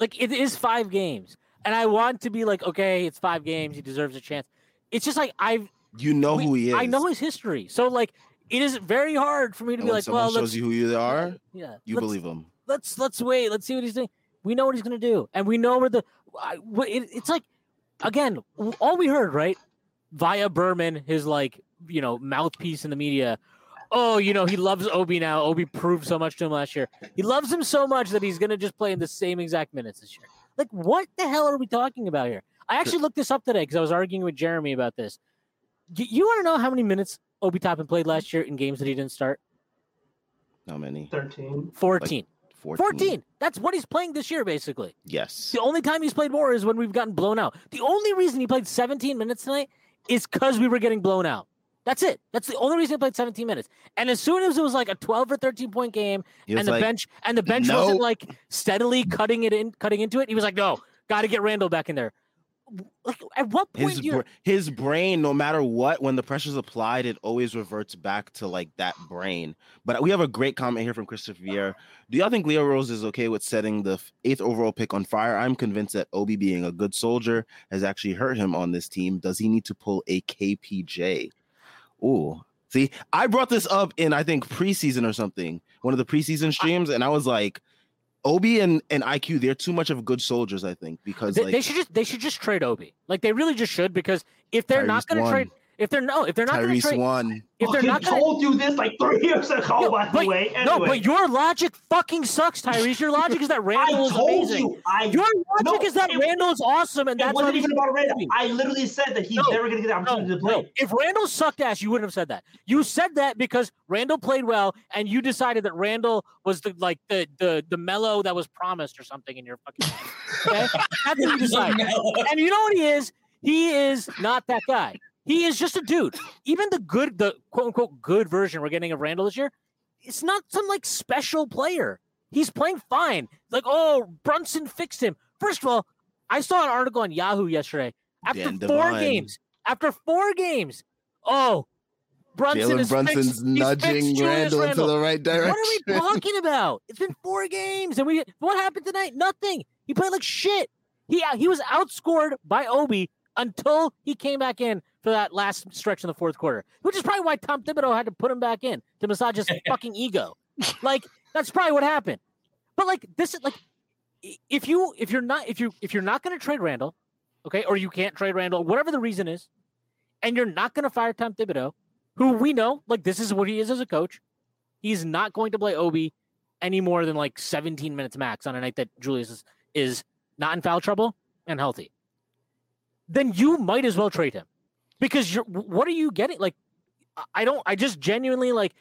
E: Like, it is five games, and I want to be like, okay, it's five games. He deserves a chance. It's just like I've.
B: You know
E: we-
B: who he is.
E: I know his history, so like, it is very hard for me to
B: And
E: be like,
B: someone
E: well,
B: shows
E: let's,
B: you who you are,
E: yeah,
B: you believe him.
E: let's let's wait. Let's see what he's doing. We know what he's gonna do, and we know where the. I, it, it's like, again, all we heard right via Berman, his like you know mouthpiece in the media. Oh, you know he loves Obi now. Obi proved so much to him last year. He loves him so much that he's gonna just play in the same exact minutes this year. Like, what the hell are we talking about here? I actually looked this up today because I was arguing with Jeremy about this. Y- you want to know how many minutes Obi Toppin played last year in games that he didn't start?
B: How many?
C: 13.
E: 14.
B: 14.
E: 14. That's what he's playing this year, basically.
B: Yes.
E: The only time he's played more is when we've gotten blown out. The only reason he played 17 minutes tonight is because we were getting blown out. That's it. That's the only reason he played 17 minutes. And as soon as it was like a 12 or 13 point game, and the
B: like,
E: bench and the bench
B: "No."
E: wasn't like steadily cutting it in, cutting into it, he was like, "No, got to get Randle back in there." Like, at what point
B: his
E: do you?
B: br- his brain, no matter what, when the pressure's applied, it always reverts back to like that brain. But we have a great comment here from Christopher Vieira. Do y'all think Leon Rose is okay with setting the eighth overall pick on fire? I'm convinced that Obi being a good soldier has actually hurt him on this team. Does he need to pull a KPJ? Ooh. See, I brought this up in I think preseason or something, one of the preseason streams, and I was like, Obi and, and IQ, they're too much of good soldiers, I think, because
E: They,
B: like
E: they should just they should just trade Obi. Like they really just should because if they're not going to trade, if they're no, if they're not going to
B: Tyrese
E: trade,
B: won.
E: if they're not going to
C: told you this like three <laughs> years ago,
E: No,
C: by the
E: but-
C: way.
E: No, but your logic fucking sucks, Tyrese. Your logic is that <laughs>
C: I
E: Randle is
C: told
E: amazing.
C: you. I,
E: Your logic
C: No,
E: is that
C: it-
E: Randle is awesome, and
C: it
E: that's why
C: wasn't
E: he's
C: even about
E: Randle.
C: I literally said that he's
E: No,
C: never going to get the
E: No,
C: opportunity to play.
E: no. If Randle sucked ass, you wouldn't have said that. You said that because Randle played well, and you decided that Randle was the like the the the Melo that was promised or something in your fucking head. Okay, <laughs> that's what you decided. And you know what he is? He is not that guy. He is just a dude. Even the good, the quote unquote good version we're getting of Randle this year, it's not some like special player. He's playing fine. Like, oh, Brunson fixed him. First of all, I saw an article on Yahoo yesterday. After
B: Dan
E: four
B: Devine.
E: games, after four games, oh, Brunson
B: Jalen
E: is
B: Brunson's
E: fixed,
B: nudging
E: Julius
B: Randle into the right direction.
E: What are we <laughs> talking about? It's been four games, and we what happened tonight? Nothing. He played like shit. He uh, he was outscored by Obi until he came back in for that last stretch in the fourth quarter, which is probably why Tom Thibodeau had to put him back in to massage his <laughs> fucking ego. Like that's probably what happened. But like this is like if you if you're not if you if you're not going to trade Randle, okay, or you can't trade Randle, whatever the reason is, and you're not going to fire Tom Thibodeau, who we know like this is what he is as a coach. He's not going to play Obi any more than like 17 minutes max on a night that Julius is, is not in foul trouble and healthy. Then you might as well trade him because you're what are you getting? Like, I- don't, I just genuinely like,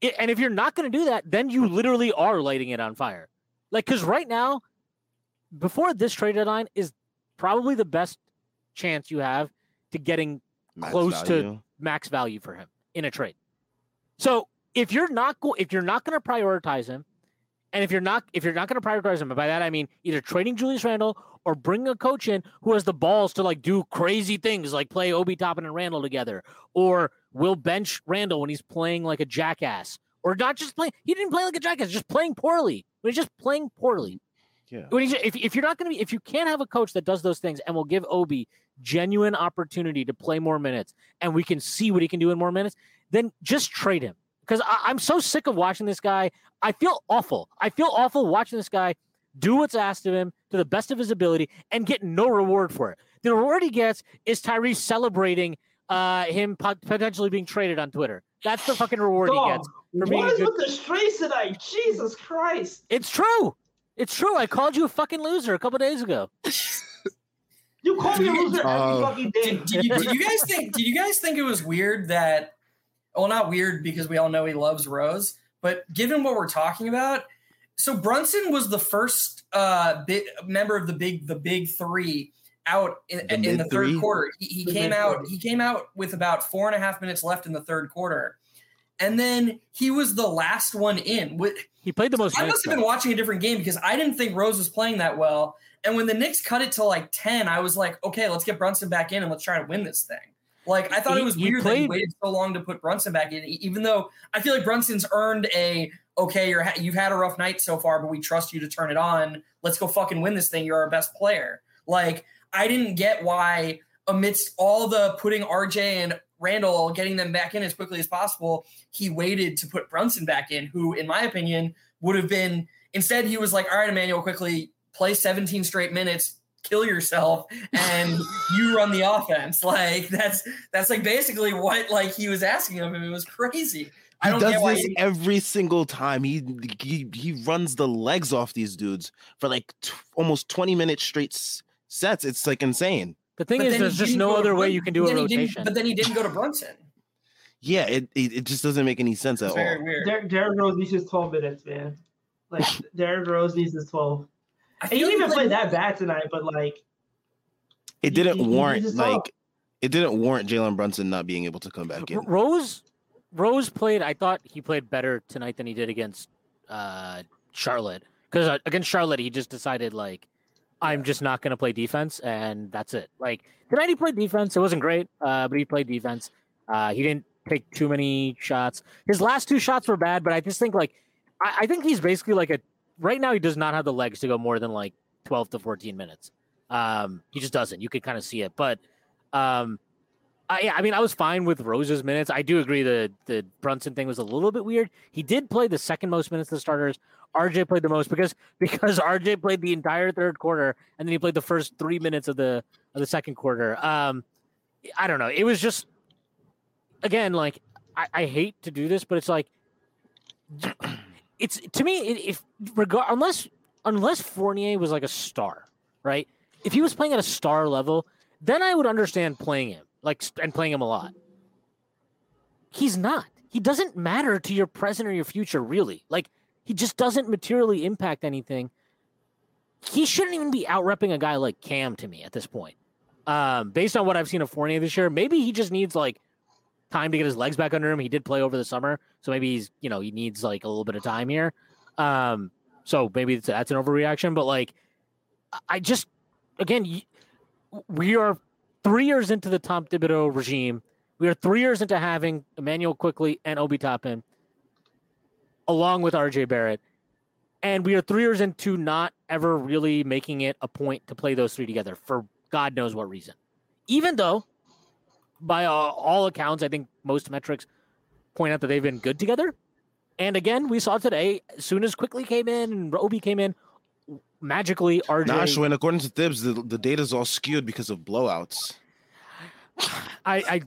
E: it, and if you're not going to do that, then you literally are lighting it on fire. Like, because right now, before this trade deadline is probably the best chance you have to getting
B: Max
E: close to- max value for him in a trade. So if you're not go- if you're not going to prioritize him, and if you're not if you're not going to prioritize him, and by that I mean either trading Julius Randle or bring a coach in who has the balls to like do crazy things like play Obi Toppin and Randle together, or will bench Randle when he's playing like a jackass, or not just playing. He didn't play like a jackass, just playing poorly. But he's just playing poorly.
B: Mm, yeah.
E: When he's, if, if you're not going to be, if you can't have a coach that does those things and will give Obi genuine opportunity to play more minutes and we can see what he can do in more minutes, then just trade him. because I'm so sick of watching this guy. I feel awful. I feel awful watching this guy do what's asked of him to the best of his ability and get no reward for it. The reward he gets is Tyrese celebrating uh, him potentially being traded on Twitter. That's the fucking reward Dog, he gets
C: for being. What is good... with the streets tonight? Jesus Christ!
E: It's true. It's true. I called you a fucking loser a couple days ago.
C: you called me a loser every uh, fucking day. Did,
D: did, you, did you guys think? Did you guys think it was weird that? Well, not weird because we all know he loves Rose, but given what we're talking about, so Brunson was the first uh, bit, member of the big the big three out in the, in the third quarter. He, he came out. He came out with about four and a half minutes left in the third quarter, and then he was the last one in.
E: He played the most.
D: I must have been watching a different game because I didn't think Rose was playing that well. And when the Knicks cut it to like ten, I was like, okay, let's get Brunson back in and let's try to win this thing. Like I thought he, it was weird played, that he waited so long to put Brunson back in, even though I feel like Brunson's earned a okay, you're you've had a rough night so far, but we trust you to turn it on. Let's go fucking win this thing. You're our best player. Like I didn't get why amidst all the putting RJ and Randle getting them back in as quickly as possible, he waited to put Brunson back in, who, in my opinion, would have been instead he was like, All right, Immanuel, Quickley play 17 straight minutes, kill yourself, and <laughs> you run the offense. Like that's that's like basically what like he was asking of him. It was crazy.
B: I he does this he... every single time. He, he he runs the legs off these dudes for like t- almost 20 minutes straight sets. It's like insane.
E: The thing but is, there's just no other way you can do a rotation.
D: But then he didn't go to Brunson.
B: Yeah, it, it, it just doesn't make any sense at all.
C: Weird. Der- Derrick Rose needs his 12 minutes, man. Like <laughs> Derrick Rose needs his 12. I he didn't even play that bad tonight, but like
B: it didn't he, warrant he like it didn't warrant Jalen Brunson not being able to come back in.
E: Rose Rose played. I thought he played better tonight than he did against uh, Charlotte because uh, against Charlotte he just decided like I'm just not going to play defense, and that's it. Like tonight, he played defense. It wasn't great, uh, but he played defense. Uh, he didn't take too many shots. His last two shots were bad, but I just think like I, I, think he's basically like a right now. He does not have the legs to go more than like 12 to 14 minutes. Um, he just doesn't. You could kind of see it, but um, I, yeah, I mean, I was fine with Rose's minutes. I do agree the the Brunson thing was a little bit weird. He did play the second most minutes of the starters. RJ played the most because <laughs> because RJ played the entire third quarter and then he played the first three minutes of the of the second quarter. Um, I don't know. It was just again like I, I hate to do this, but it's like it's to me if regard unless unless Fournier was like a star, right? If he was playing at a star level, then I would understand playing him like and playing him a lot. He's not. He doesn't matter to your present or your future, really. Like he just doesn't materially impact anything. He shouldn't even be out repping a guy like Cam to me at this point. Um, based on what I've seen of Fournier this year, maybe he just needs like time to get his legs back under him. He did play over the summer, so maybe he's you know he needs like a little bit of time here. Um, so maybe that's an overreaction, but like I just again we are three years into the Tom Thibodeau regime. We are three years into having Immanuel Quickley and Obi Toppin along with RJ Barrett. And we are three years into not ever really making it a point to play those three together for God knows what reason. Even though, by uh, all accounts, I think most metrics point out that they've been good together. And again, we saw today, as soon as Quickley came in and Obi came in, magically RJ.
B: Nah, when according to Thibs, the, the data is all skewed because of blowouts. <sighs>
E: I, I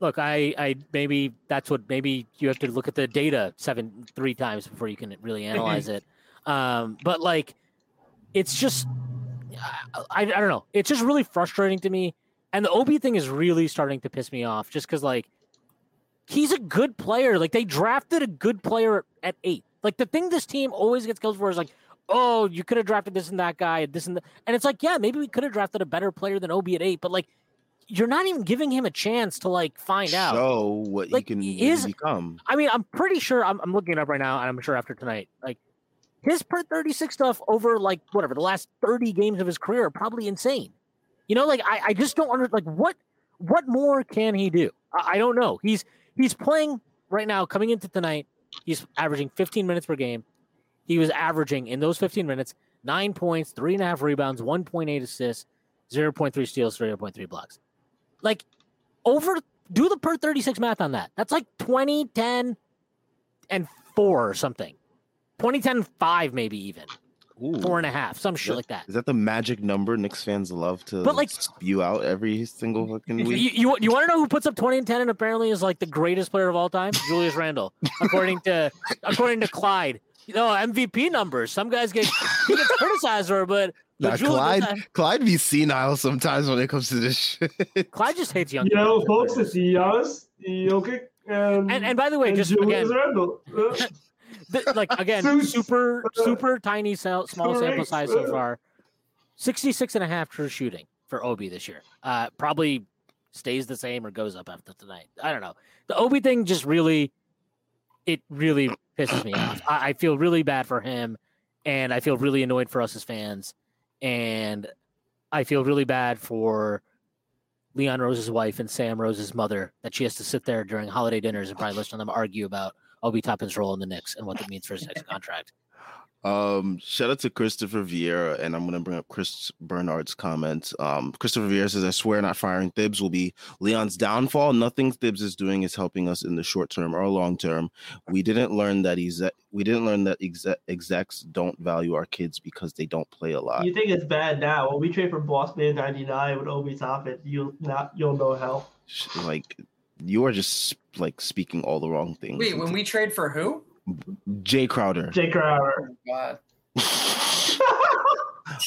E: look, I, I maybe that's what maybe you have to look at the data seven three times before you can really analyze it. <clears throat> Um, but like, it's just, I, I don't know. It's just really frustrating to me, and the Obi thing is really starting to piss me off. Just because like, he's a good player. Like they drafted a good player at eight. Like the thing this team always gets killed for is like, oh, you could have drafted this and that guy, this and that. And it's like, yeah, maybe we could have drafted a better player than Obi at eight, but like you're not even giving him a chance to like find out.
B: Show what like, you can is, become.
E: I mean, I'm pretty sure I'm, I'm looking it up right now, and I'm sure after tonight, like his per 36 stuff over like whatever the last 30 games of his career are probably insane. You know, like I, I just don't under like what what more can he do? I, I don't know. He's he's playing right now, coming into tonight. He's averaging 15 minutes per game. He was averaging in those 15 minutes nine points, three and a half rebounds, 1.8 assists, 0.3 steals, 0.3 blocks. Like over do the per 36 math on that. That's like 20, 10, and four or something. 2010 five, maybe even
B: Ooh.
E: four and a half, some shit
B: Yeah.
E: like that.
B: Is that the magic number Knicks fans love to
E: But, like-
B: spew out every single fucking
E: You,
B: week?
E: you, you want to know who puts up 20 and 10 and apparently is like the greatest player of all time? Julius Randle, according to according to Clyde. You know, MVP numbers. Some guys get he gets criticized for, but, but
B: Nah,
E: Julius-
B: Clyde, Clyde be senile sometimes when it comes to this shit.
E: Clyde just hates young.
C: You know,
E: players.
C: folks, it's Giannis, Jokic, and
E: And and by the way,
C: and
E: just
C: Julius
E: again,
C: Randle. <laughs> Uh, <laughs>
E: th- like again, super super tiny small sample size so far. 66 and a half true shooting for Obi this year. Uh probably stays the same or goes up after tonight. I don't know. The Obi thing just really it really pisses me off. I, I feel really bad for him and I feel really annoyed for us as fans. And I feel really bad for Leon Rose's wife and Sam Rose's mother that she has to sit there during holiday dinners and probably listen to them argue about Obi Toppin's role in the Knicks and what that means for his next contract. <laughs>
B: Um, shout out to Christopher Vieira, and I'm gonna bring up Chris Bernard's comment. Um, Christopher Vieira says, "I swear, not firing Thibs will be Leon's downfall. Nothing Thibs is doing is helping us in the short term or long term. We didn't learn that he's we didn't learn that exec, execs don't value our kids because they don't play a lot.
C: you think it's bad now? When we trade for Boss Man '99 with Obi Toppin, you'll not you'll know hell.
B: Like you are just like speaking all the wrong things.
D: Wait, when we trade for who?
B: Jae Crowder.
C: Jae Crowder.
D: Oh, God. <laughs>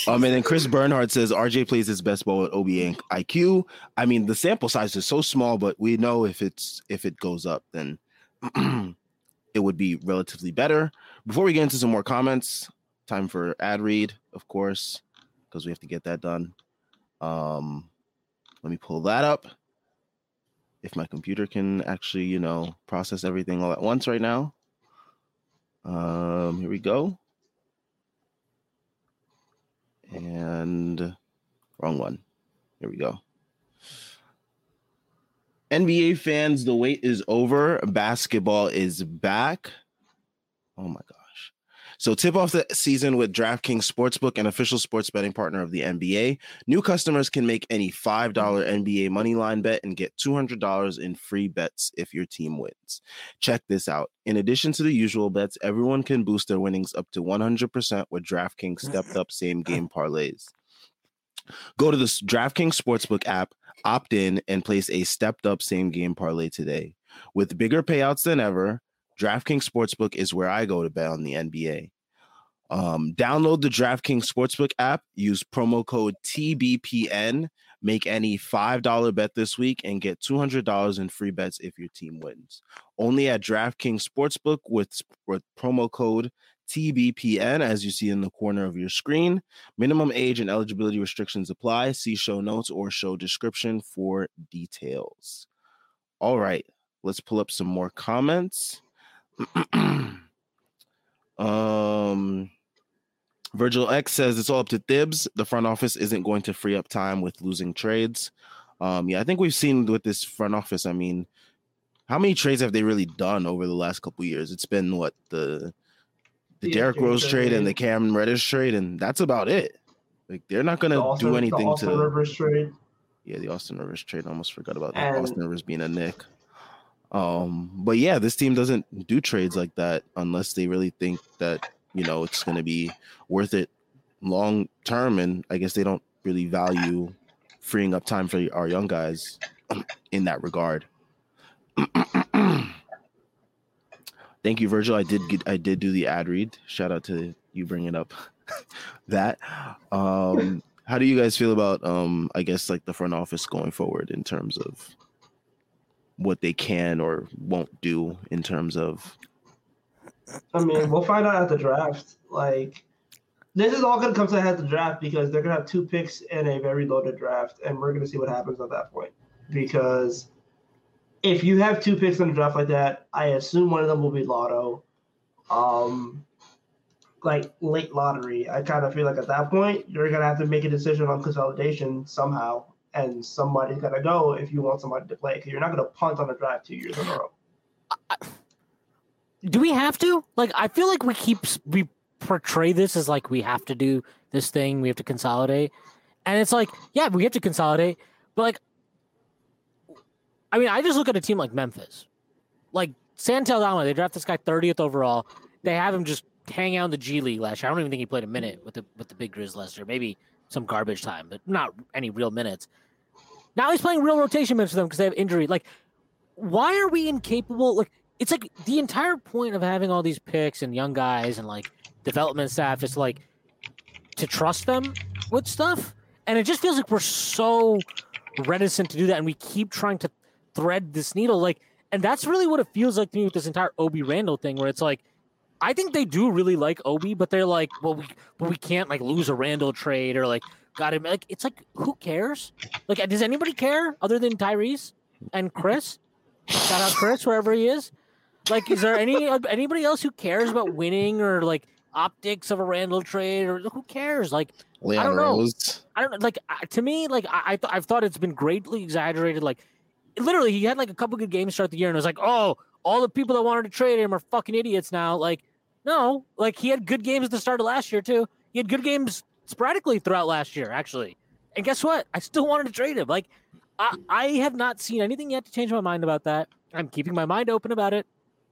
B: Um, and then Chris Bernhardt says RJ plays his best ball with Obi and IQ. I mean, the sample size is so small, but we know if it's if it goes up, then <clears throat> it would be relatively better. Before we get into some more comments, time for ad read, of course, because we have to get that done. Um, let me pull that up. If my computer can actually, you know, process everything all at once right now. Um, here we go. And wrong one. Here we go. NBA fans, the wait is over. Basketball is back. Oh my gosh. So tip off the season with DraftKings Sportsbook, an official sports betting partner of the NBA. New customers can make any $5 NBA money line bet and get $200 in free bets if your team wins. Check this out. In addition to the usual bets, everyone can boost their winnings up to 100% with DraftKings stepped up same game parlays. Go to the DraftKings Sportsbook app, opt in, and place a stepped up same game parlay today. With bigger payouts than ever, DraftKings Sportsbook is where I go to bet on the NBA. Um, download the DraftKings Sportsbook app, use promo code TBPN, make any $5 bet this week, and get $200 in free bets if your team wins. Only at DraftKings Sportsbook with, with promo code TBPN, as you see in the corner of your screen. Minimum age and eligibility restrictions apply. See show notes or show description for details. All right, let's pull up some more comments. <clears throat> um, Virgil X says it's all up to Thibs. The front office isn't going to free up time with losing trades. Um, yeah, I think we've seen with this front office. I mean, how many trades have they really done over the last couple years? It's been what the the
C: The
B: Derrick Rose trade and the. Cam Reddish trade, and that's about it. Like they're not gonna
C: Austin,
B: do
C: the
B: anything
C: Austin
B: to
C: Rivers trade.
B: yeah, the Austin Rivers trade. I almost forgot about that. Austin Rivers being a Knick. Um, but yeah, this team doesn't do trades like that unless they really think that you know it's going to be worth it long term. And I guess they don't really value freeing up time for our young guys in that regard. <clears throat> Thank you, Virgil. I did get, I did do the ad read. Shout out to you bringing up <laughs> that. Um, how do you guys feel about um i guess like the front office going forward in terms of what they can or won't do in terms of
C: I mean, we'll find out at the draft. Like, this is all going to come to a head the draft because they're going to have two picks in a very loaded draft, and we're going to see what happens at that point. Because if you have two picks in a draft like that, I assume one of them will be lotto, um, like late lottery. I kind of feel like at that point you're going to have to make a decision on consolidation somehow, and somebody's got to go if you want somebody to play. Because you're not going to punt on a draft two years in a row.
E: do we have to? Like, I feel like we keep we portray this as like we have to do this thing, we have to consolidate, and it's like, yeah, we have to consolidate, but like, I mean, I just look at a team like Memphis, like Santi Aldama, they draft this guy 30th overall. They have him just hang out in the G League last year. I don't even think he played a minute with the with the big Grizz last year. Maybe some garbage time, but not any real minutes. Now he's playing real rotation minutes for them because they have injury. Like, why are we incapable? Like, it's like the entire point of having all these picks and young guys and like development staff is like to trust them with stuff. And it just feels like we're so reticent to do that. And we keep trying to thread this needle. Like, and that's really what it feels like to me with this entire Obi Randle thing, where it's like, I think they do really like Obi, but they're like, well, we, but we can't like lose a Randle trade or like, got him. Like, it's like, who cares? Like, does anybody care other than Tyrese and Chris? Shout out Chris wherever he is. Like, is there any anybody else who cares about winning or like optics of a Randle trade or who cares? Like,
F: Leon
E: I don't know.
F: Rose.
E: I don't. Like uh, to me, like I, I th- I've thought it's been greatly exaggerated. Like literally, he had like a couple good games start the year, and it was like, oh, all the people that wanted to trade him are fucking idiots now. Like, no, like he had good games at the start of last year too. He had good games sporadically throughout last year, actually. And guess what? I still wanted to trade him. Like, I, I have not seen anything yet to change my mind about that. I'm keeping my mind open about it.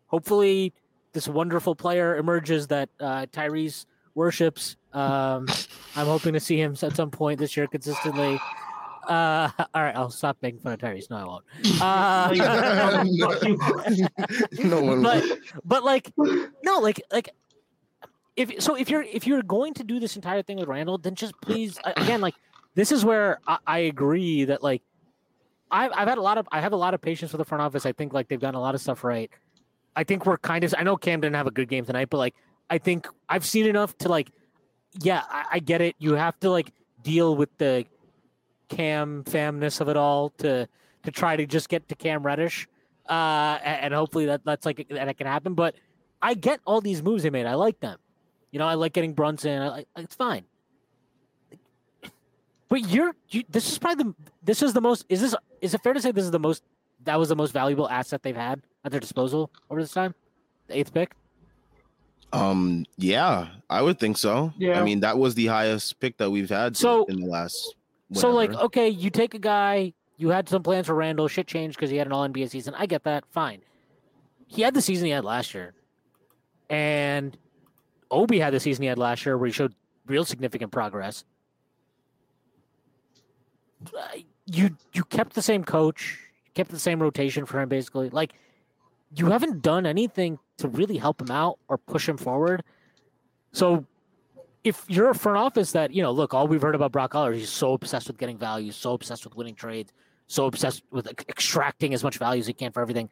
E: Hopefully, this wonderful player emerges that uh, Tyrese worships. Um, I'm hoping to see him at some point this year consistently. Uh, <laughs> all right, I'll stop making fun of Tyrese. No, I won't. Uh, <laughs>
F: no one. <laughs>
E: but but like no, like like if so, if you're if you're going to do this entire thing with Randle, then just please again, like this is where I, I agree that like I've I've had a lot of I have a lot of patience with the front office. I think like they've done a lot of stuff right. I think we're kind of I know Cam didn't have a good game tonight, but like I think I've seen enough to like yeah, I, I get it. You have to like deal with the Cam famness of it all to to try to just get to Cam Reddish, uh, a- and, hopefully that that's like that it can happen. But I get all these moves they made. I like them. You know, I like getting Brunson. I, like it's fine. But you're you, this is probably the this is the most is this is it fair to say this is the most that was the most valuable asset they've had at their disposal over this time? The eighth pick.
F: Um, yeah, I would think so.
C: Yeah.
F: I mean, that was the highest pick that we've had
E: So-
F: in the last.
E: So like, okay, you take a guy, you had some plans for Randle, shit changed because he had an all NBA season. I get that, fine. He had the season he had last year. And Obi had the season he had last year where he showed real significant progress. Uh, You you kept the same coach, kept the same rotation for him basically. Like you haven't done anything to really help him out or push him forward. So if you're a front office that you know, look, all we've heard about Brock Aller, he's so obsessed with getting value, so obsessed with winning trades, so obsessed with ex- extracting as much value as he can for everything.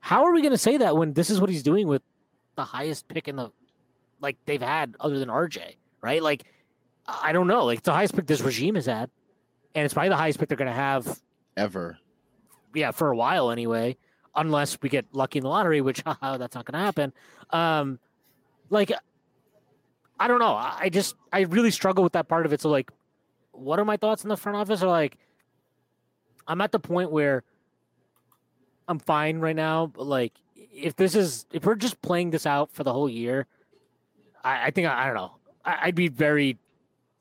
E: How are we going to say that when this is what he's doing with the highest pick in the like they've had other than RJ, right? Like I don't know, like it's the highest pick this regime has had, and it's probably the highest pick they're going to have,
F: ever.
E: yeah, for a while anyway, unless we get lucky in the lottery, which <laughs> haha, that's not going to happen. Um, like I don't know. I I just I really struggle with that part of it. So like, what are my thoughts in the front office? Are like, I'm at the point where I'm fine right now. But like, if this is if we're just playing this out for the whole year, I, I think I, I don't know. I, I'd be very.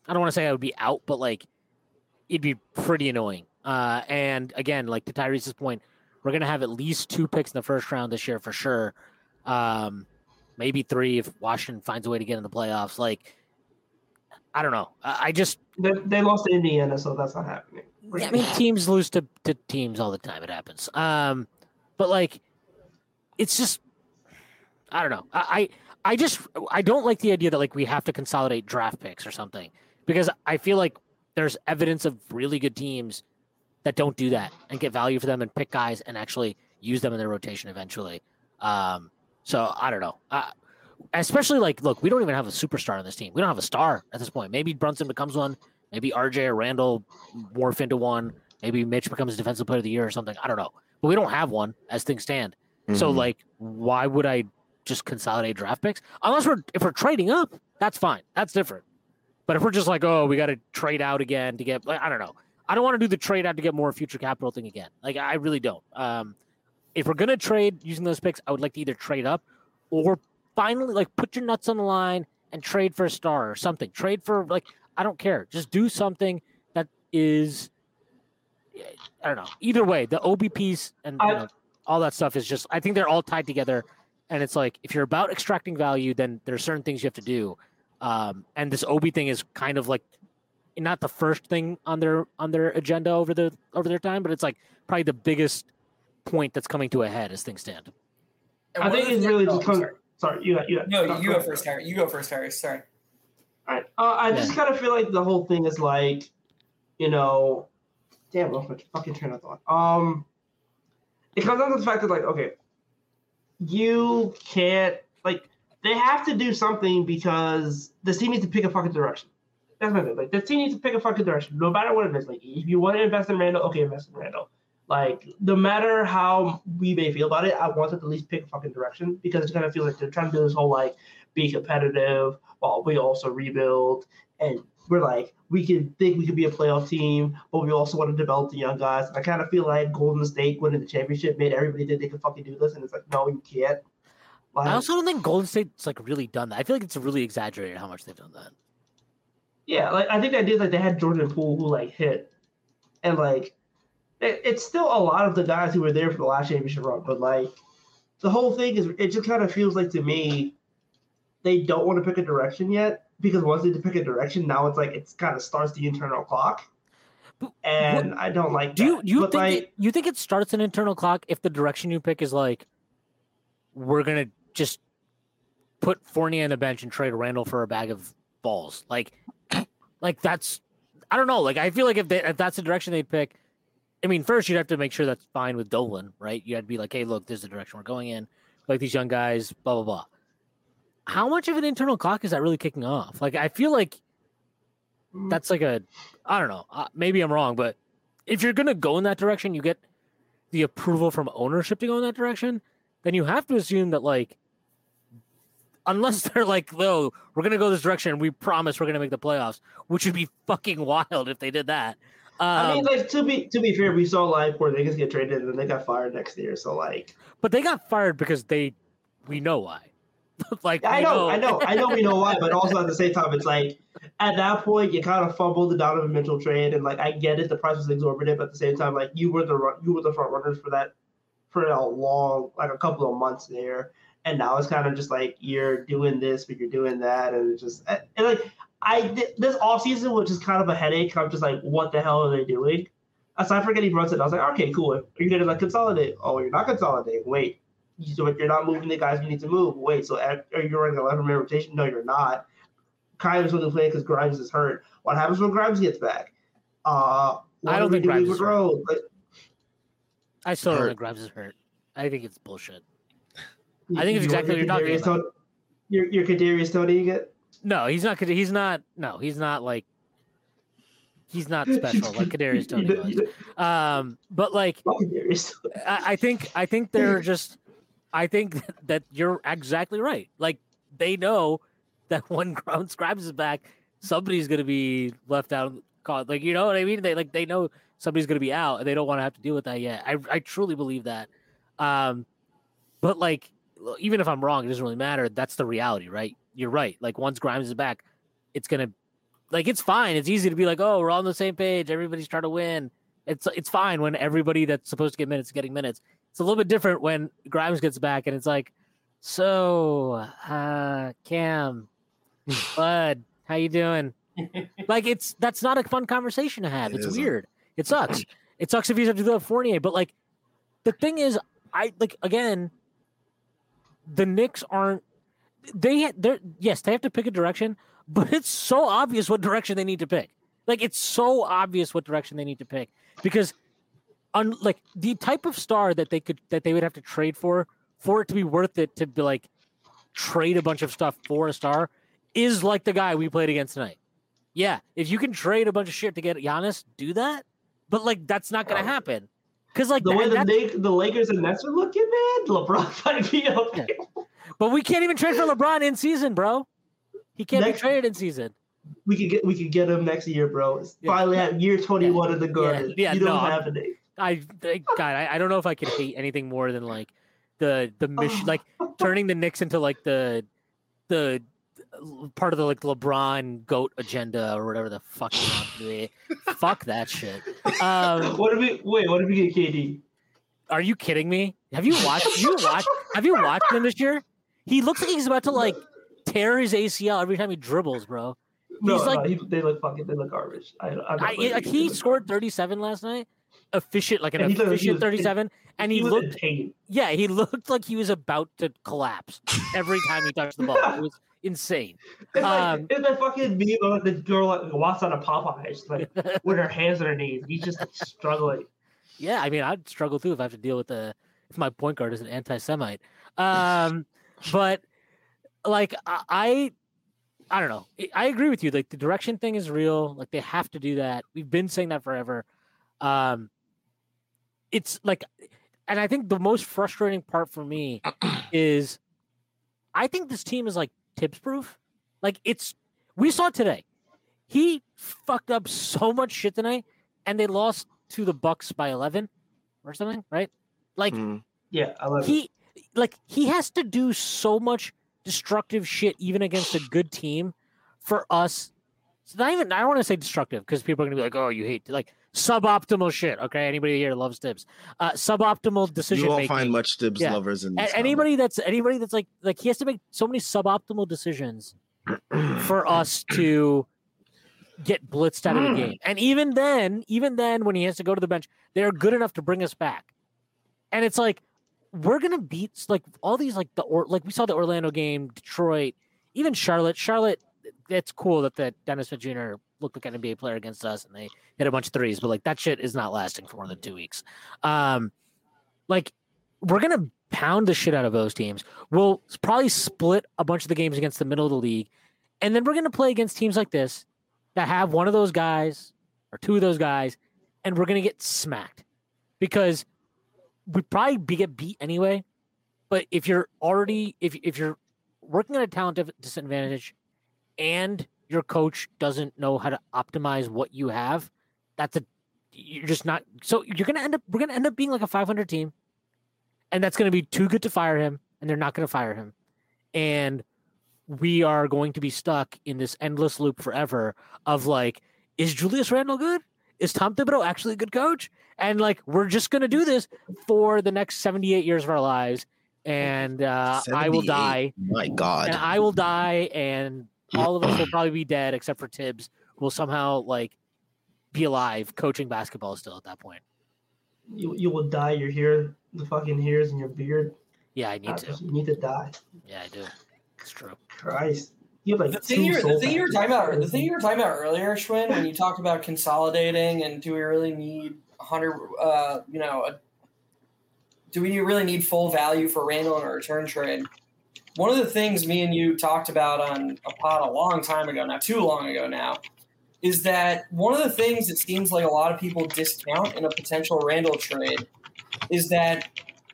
E: I don't want to say I would be out, but like, it'd be pretty annoying. Uh, and again, like to Tyrese's point, we're gonna have at least two picks in the first round this year for sure. Um, maybe three if Washington finds a way to get in the playoffs. Like, I don't know. I, I just,
C: They, they lost to Indiana, so that's not happening.
E: I mean, teams lose to, to teams all the time. It happens. Um, but like, it's just, I don't know. I, I, just, I don't like the idea that like we have to consolidate draft picks or something because I feel like there's evidence of really good teams that don't do that and get value for them and pick guys and actually use them in their rotation eventually. Um, so I don't know. Uh, especially like, look, we don't even have a superstar on this team. We don't have a star at this point. Maybe Brunson becomes one. Maybe RJ or Randle morph into one. Maybe Mitch becomes defensive player of the year or something. I don't know. But we don't have one as things stand. So
F: Mhm.
E: like, why would I just consolidate draft picks? Unless we're if we're trading up, that's fine. That's different. But if we're just like, oh, we got to trade out again to get, like, I don't know. I don't want to do the trade out to get more future capital thing again. Like, I really don't. Um, if we're gonna trade using those picks, I would like to either trade up or finally like put your nuts on the line and trade for a star or something. Trade for like I don't care. Just do something that is I don't know. Either way, the OBPs and you know, all that stuff is just. I think they're all tied together, and it's like if you're about extracting value, then there are certain things you have to do. Um, and this Obi thing is kind of like not the first thing on their on their agenda over the over their time, but it's like probably the biggest point that's coming to a head as things stand.
C: I think it's really just comes.
D: sorry.
C: Sorry, you got you got.
D: No,
C: no,
D: you
C: go
D: go first, Harry. You go first, Harry. Sorry.
C: All right. Uh, I just kind of feel like the whole thing is like, you know, damn, lost my fucking train of thought. Um, it comes down to the fact that like, okay, you can't like they have to do something because the team needs to pick a fucking direction. That's my thing. Like the team needs to pick a fucking direction, no matter what it is. Like if you want to invest in Randle, okay, invest in Randle. Like no matter how we may feel about it, I want them to at least pick a fucking direction because it's gonna feel like they're trying to do this whole like be competitive while we also rebuild and we're like we can think we could be a playoff team, but we also want to develop the young guys. And I kind of feel like Golden State winning the championship made everybody think they could fucking do this, and it's like no, you can't. Like,
E: I also don't think Golden State's like really done that. I feel like it's really exaggerated how much they've done that.
C: Yeah, like I think they did like they had Jordan Poole who like hit, and like it, it's still a lot of the guys who were there for the last championship run, but like the whole thing is it just kind of feels like to me they don't want to pick a direction yet because once they pick a direction, now it's like it's kind of starts the internal clock, and I don't like.
E: Do you
C: that.
E: do you
C: But,
E: think
C: like,
E: it, you think it starts an internal clock if the direction you pick is like we're gonna just put Fournier on the bench and trade Randle for a bag of balls? Like, <clears throat> like that's I don't know. Like I feel like if they, if that's the direction they pick, I mean, first you'd have to make sure that's fine with Dolan, right? You had to be like, hey, look, this is the direction we're going in. Like these young guys, blah blah blah. How much of an internal clock is that really kicking off? Like I feel like that's like a I don't know. Uh, maybe I'm wrong, but if you're gonna go in that direction, you get the approval from ownership to go in that direction. Then you have to assume that like, unless <laughs> they're like, "No, we're gonna go this direction, we promise we're gonna make the playoffs," which would be fucking wild if they did that. Um,
C: I mean, like to be to be fair, we saw like where just get traded and then they got fired next year. So like,
E: but they got fired because they, we know why. <laughs> like
C: I
E: we
C: know, I know, I know, we know why, but also at the same time, it's like at that point you kind of fumbled the Donovan Mitchell trade, and like I get it, the price was exorbitant, but at the same time, like you were the run- you were the front runners for that for a long, like a couple of months there, and now it's kind of just like you're doing this, but you're doing that, and it's just eh, and like I this off season, which is kind of a headache. I'm just like, what the hell are they doing? Aside from getting Brunson, I was like, okay, cool. Are you gonna like consolidate? Oh, you're not consolidating. Wait, so if you're not moving the guys you need to move, wait, so are are you running 11 man rotation? No, you're not. Kyler's going to play because Grimes is hurt. What happens when Grimes gets back? Uh,
E: I don't
C: are
E: think
C: doing
E: Grimes
C: with
E: is hurt.
C: Rose? Like,
E: I still don't
B: Hurt.
E: think Grimes is hurt. I think it's bullshit. I think it's
C: you want
E: exactly
C: your
E: what you're talking
C: Kadarius Toney- Your your Kadarius Toney it?
E: No, he's not. He's not. No, he's not like. He's not <laughs> special like Kadarius Toney
C: You <laughs>
E: was. Um, but like
C: fuck Kadarius Toney.
E: I, I think I think they're <laughs> just I think <laughs> that you're exactly right. Like they know that <laughs> when Ground Scribes is back, somebody's gonna be left out caught. Like you know what I mean? They like they know somebody's gonna be out and they don't want to have to deal with that yet. I I truly believe that. Um but like even if I'm wrong, it doesn't really matter. That's the reality, right? You're right. Like once Grimes is back, it's gonna like it's fine. It's easy to be like, oh, we're all on the same page. Everybody's trying to win. It's it's fine when everybody that's supposed to get minutes is getting minutes. It's a little bit different when Grimes gets back and it's like, so uh Cam, <laughs> Bud, how you doing? like it's that's not a fun conversation to have.
B: It
E: it's
B: isn't.
E: weird. It sucks. <clears throat> It sucks if you have to do that Fournier, but like the thing is, I like again, the Knicks aren't they they're yes, they have to pick a direction, but it's so obvious what direction they need to pick. Like it's so obvious what direction they need to pick because on like the type of star that they could that they would have to trade for for it to be worth it to be like trade a bunch of stuff for a star is like the guy we played against tonight. Yeah, if you can trade a bunch of shit to get Giannis, do that. But like that's not gonna happen. Cause like
C: The
E: that-
C: way the,
E: that-
C: Lak- the Lakers and Nets are looking, man, LeBron <laughs> might be up
E: Yeah. but we can't even trade for LeBron in season, bro. He can't
C: Next-
E: be traded in season.
C: We could get we could get him next year, bro. It's
E: Yeah.
C: Finally, have year 21 of the Garden.
E: yeah,
C: you don't
E: no, I'm-
C: have it.
E: I I- God, I, I don't know if I could hate anything more than like the the mission, like turning the Knicks into like the the part of the like LeBron goat agenda or whatever the fuck. you want to be. fuck that shit. Um, <laughs>
C: What if we wait? What if we get KD?
E: Are you kidding me? Have you watched? You watched? Have you watched him this year? He looks like he's about to like tear his ACL every time he dribbles, bro.
C: No,
E: He's
C: no,
E: like-
C: he, they look fucking. They look garbage. I, I'm
E: I, like he scored 37 last night, efficient, like an
C: And he looked- he
E: efficient
C: was-
E: 37, and he,
C: was
E: looked, yeah, he looked like he was about to collapse every time he touched the ball. It was <laughs> insane.
C: It's
E: Um,
C: like it's fucking meme of the girl that walks out of Popeyes, like <laughs> with her hands on her knees. He's just like, struggling.
E: Yeah, I mean, I'd struggle too if I have to deal with the if my point guard is an anti-Semite. Um, <laughs> but like I, I, don't know. I- I agree with you. Like the direction thing is real. Like they have to do that. We've been saying that forever. Um, it's like, and I think the most frustrating part for me <clears throat> is, I think this team is like Thibs proof. Like it's, we saw today. He fucked up so much shit tonight, and they lost to the Bucks by eleven or something, right? Like
B: Mhm.
C: Yeah, I love it.
E: he, like he has to do so much destructive shit even against a good team for us. It's not even. I don't want to say destructive because people are gonna be like, "Oh, you hate like suboptimal shit." Okay, anybody here loves Thibs. Uh, suboptimal decision
B: You won't
E: making.
B: find much Thibs
E: Yeah.
B: lovers in
E: A-
B: this
E: anybody that's anybody that's like like he has to make so many suboptimal decisions <clears throat> for us to get blitzed out of the game. And even then, even then when he has to go to the bench, they're good enough to bring us back. And it's like we're going to beat like all these like the or like we saw the Orlando game, Detroit, even Charlotte. Charlotte it's cool that the Dennis Smith Jr. looked like an NBA player against us and they hit a bunch of threes, but like that shit is not lasting for more than 2 weeks. Um like we're gonna pound the shit out of those teams. We'll probably split a bunch of the games against the middle of the league, and then we're gonna play against teams like this that have one of those guys or two of those guys, and we're gonna get smacked because we probably be, get beat anyway. But if you're already if if you're working at a talent disadvantage, and your coach doesn't know how to optimize what you have, that's a you're just not so you're gonna end up we're gonna end up being like a 500 team and that's gonna be too good to fire him and they're not gonna fire him. And we are going to be stuck in this endless loop forever of like is julius randle good? Is tom thibodeau actually a good coach? And like we're just gonna do this for the next 78 years of our lives and uh, i will die.
B: My God.
E: and I will die, and all of us will <clears throat> probably be dead except for Thibs, who will somehow like be alive coaching basketball still at that point.
C: You, you will dye your hair, the fucking hairs in your beard.
E: Yeah, I need to.
C: You need to die.
E: Yeah, I do. It's true.
C: Christ. You have like
D: The thing,
C: two
D: you were, the thing you were talking about, the thing you were talking about earlier, Shwin, when you talked about consolidating and do we really need hundred, uh, you know, a, do we really need full value for Randall in a return trade? One of the things me and you talked about on a pod a long time ago, not too long ago now, is that one of the things it seems like a lot of people discount in a potential Randle trade is that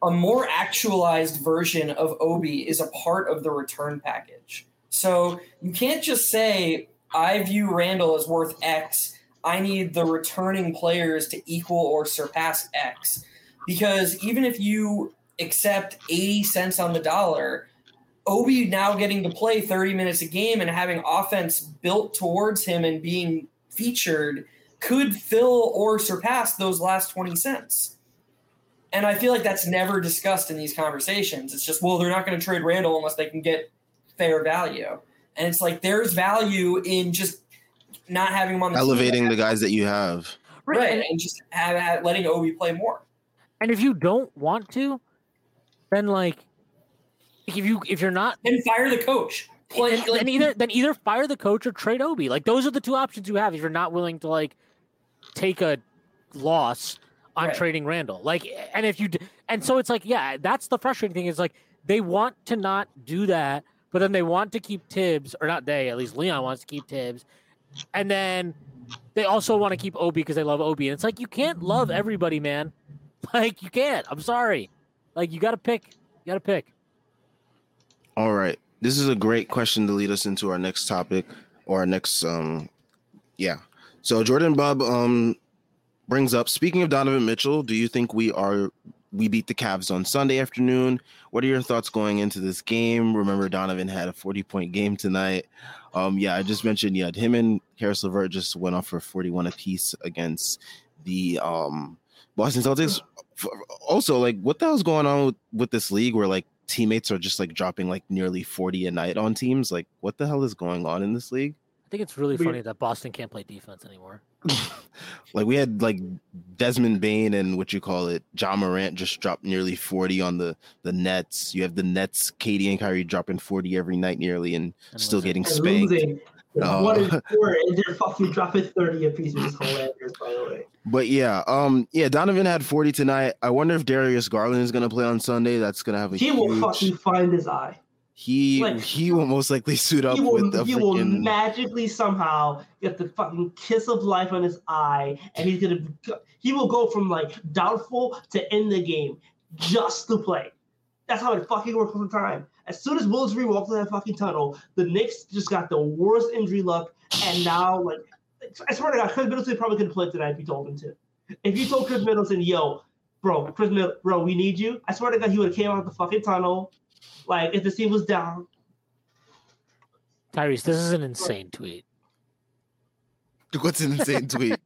D: a more actualized version of Obi is a part of the return package. So you can't just say, I view Randle as worth X. I need the returning players to equal or surpass X. Because even if you accept 80 cents on the dollar, Obi now getting to play 30 minutes a game and having offense built towards him and being featured could fill or surpass those last 20 cents. And I feel like that's never discussed in these conversations. It's just, well, they're not going to trade Randle unless they can get fair value. And it's like there's value in just not having him on the team.
B: Elevating the guys that you have.
D: right,
E: And,
D: and just have, have, letting Obi play more.
E: and if you don't want to, then like if you if you're not
D: then fire the coach. Play,
E: then,
D: like,
E: then either then either fire the coach or trade Obi. Like those are the two options you have if you're not willing to like take a loss on
D: Right.
E: trading Randle. Like and if you d- and so it's like yeah, that's the frustrating thing is like they want to not do that, but then they want to keep Thibs or not they, at least Leon wants to keep Thibs. And then they also want to keep Obi because they love Obi. And it's like you can't love everybody, man. <laughs> Like you can't. I'm sorry. Like you got to pick. You got to pick.
B: All right. This is a great question to lead us into our next topic or our next um yeah. So Jordan Bub um brings up speaking of Donovan Mitchell, do you think we are we beat the Cavs on Sunday afternoon? What are your thoughts going into this game? Remember Donovan had a 40 point game tonight. Um yeah, I just mentioned yeah, him and Caris LeVert just went off for 41 apiece against the um Boston Celtics. Also, like, what the hell's going on with, with this league where like teammates are just like dropping like nearly 40 a night on teams? Like, what the hell is going on in this league?
E: I think it's really
C: We-
E: funny that Boston can't play defense anymore. <laughs>
B: Like, we had like Desmond Bane and what you call it, Ja Morant just dropped nearly 40 on the the Nets. You have the Nets, KD and Kyrie dropping 40 every night nearly and
E: And
B: still
E: losing.
B: getting
C: And
B: spanked.
C: losing.
B: Oh.
C: One and four, and they're fucking dropping 30 apiece, which is hilarious, by the way.
B: But yeah, um, yeah, Donovan had 40 tonight. I wonder if Darius Garland is gonna play on Sunday. That's gonna have a
C: He will fucking find his eye.
B: he
C: like-
B: he will most likely suit up
C: He
B: with
C: will,
B: the
C: he will magically somehow get the fucking kiss of life on his eye, and he's gonna he will go from like doubtful to in the game just to play. That's how it fucking works all the time. As soon as Willis Reed walked in that fucking tunnel, the Knicks just got the worst injury luck, and now like I swear to God, Khris Middleton probably could play tonight if you told him to. If you told Khris Middleton, yo, bro, Chris Mid- bro, we need you. I swear to God, he would have came out of the fucking tunnel. Like if the team was down,
E: Tyrese, this is an insane tweet. <laughs>
B: What's an insane tweet?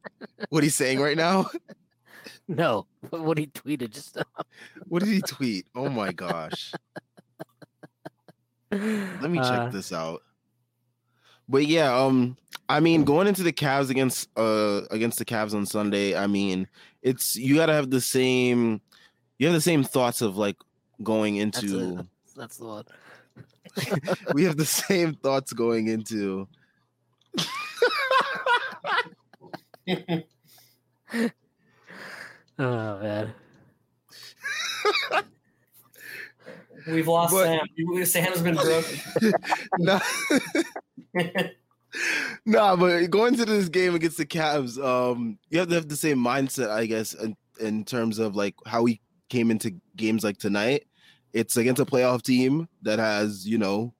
B: What he's saying right now? <laughs>
E: No, what he tweeted just
B: What did he tweet? Oh my gosh. Let me check
E: Uh,
B: this out. But yeah, um, I mean, going into the Cavs against uh against the Cavs on Sunday, I mean, it's you gotta have the same you have the same thoughts of like going
E: That's
B: into.
E: That's the one. <laughs>
B: we have the same thoughts going into <laughs>
E: Oh man. <laughs>
D: We've lost
B: But-
D: Sam. Sam's been broken. <laughs>
B: no, <laughs> no, but going to this game against the Cavs, um, you have to have the same mindset, I guess, in, in terms of like how we came into games like tonight. It's against a playoff team that has, you know,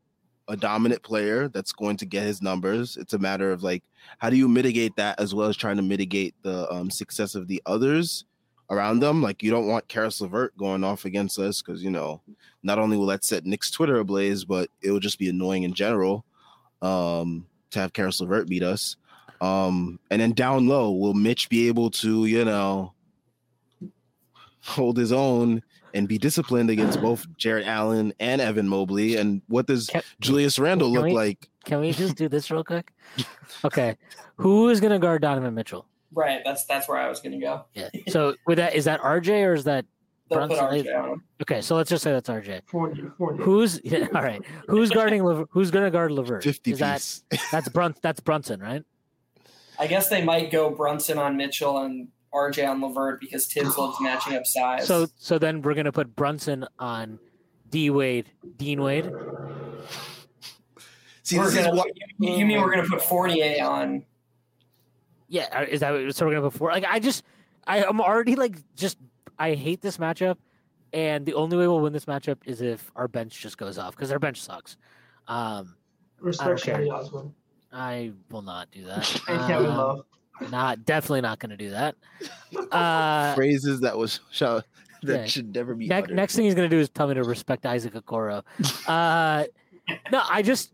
B: a dominant player that's going to get his numbers. It's a matter of like, how do you mitigate that as well as trying to mitigate the um, success of the others around them? Like, you don't want Caris LeVert going off against us because, you know, not only will that set Knicks Twitter ablaze, but it will just be annoying in general um, to have Caris LeVert beat us. Um, and then down low, will Mitch be able to, you know, hold his own and be disciplined against both Jarrett Allen and Evan Mobley? And what does
E: Can-
B: Julius Randle look
E: we-
B: like?
E: Can we just do this real quick? <laughs> Okay. Who is gonna guard Donovan Mitchell?
D: Right. That's that's where I was gonna go.
E: Yeah. So with that, is that RJ or is that
D: They'll put
E: Brunson
D: RJ on
E: okay? So let's just say that's RJ.
C: Fournier, Fournier.
E: Who's <laughs> yeah, all right? Who's guarding? Lever, who's gonna guard LeVert?
B: 50
E: Is that that's Brun? That's Brunson, right?
D: I guess they might go Brunson on Mitchell and RJ on LeVert because Thibs loves matching up size.
E: So so then we're gonna put Brunson on D Wade, Dean Wade.
B: See,
D: we're
B: this is
D: gonna,
B: what
D: you, you mean we're gonna put Fournier on?
E: Yeah, uh, is that what so we're gonna put four? Like I just I I'm already like just I hate this matchup, and the only way we'll win this matchup is if our bench just goes off because our bench sucks. Um,
C: Respect
E: care.
C: Shelly
E: I will not do that. <laughs>
C: and Kevin
E: Um,
C: Love.
E: Not definitely not going to do that. Uh, <laughs>
B: phrases that was shall, that
E: yeah.
B: should never be.
E: next, next thing he's going to do is tell me to respect Isaac Okoro. <laughs> Uh, no, I just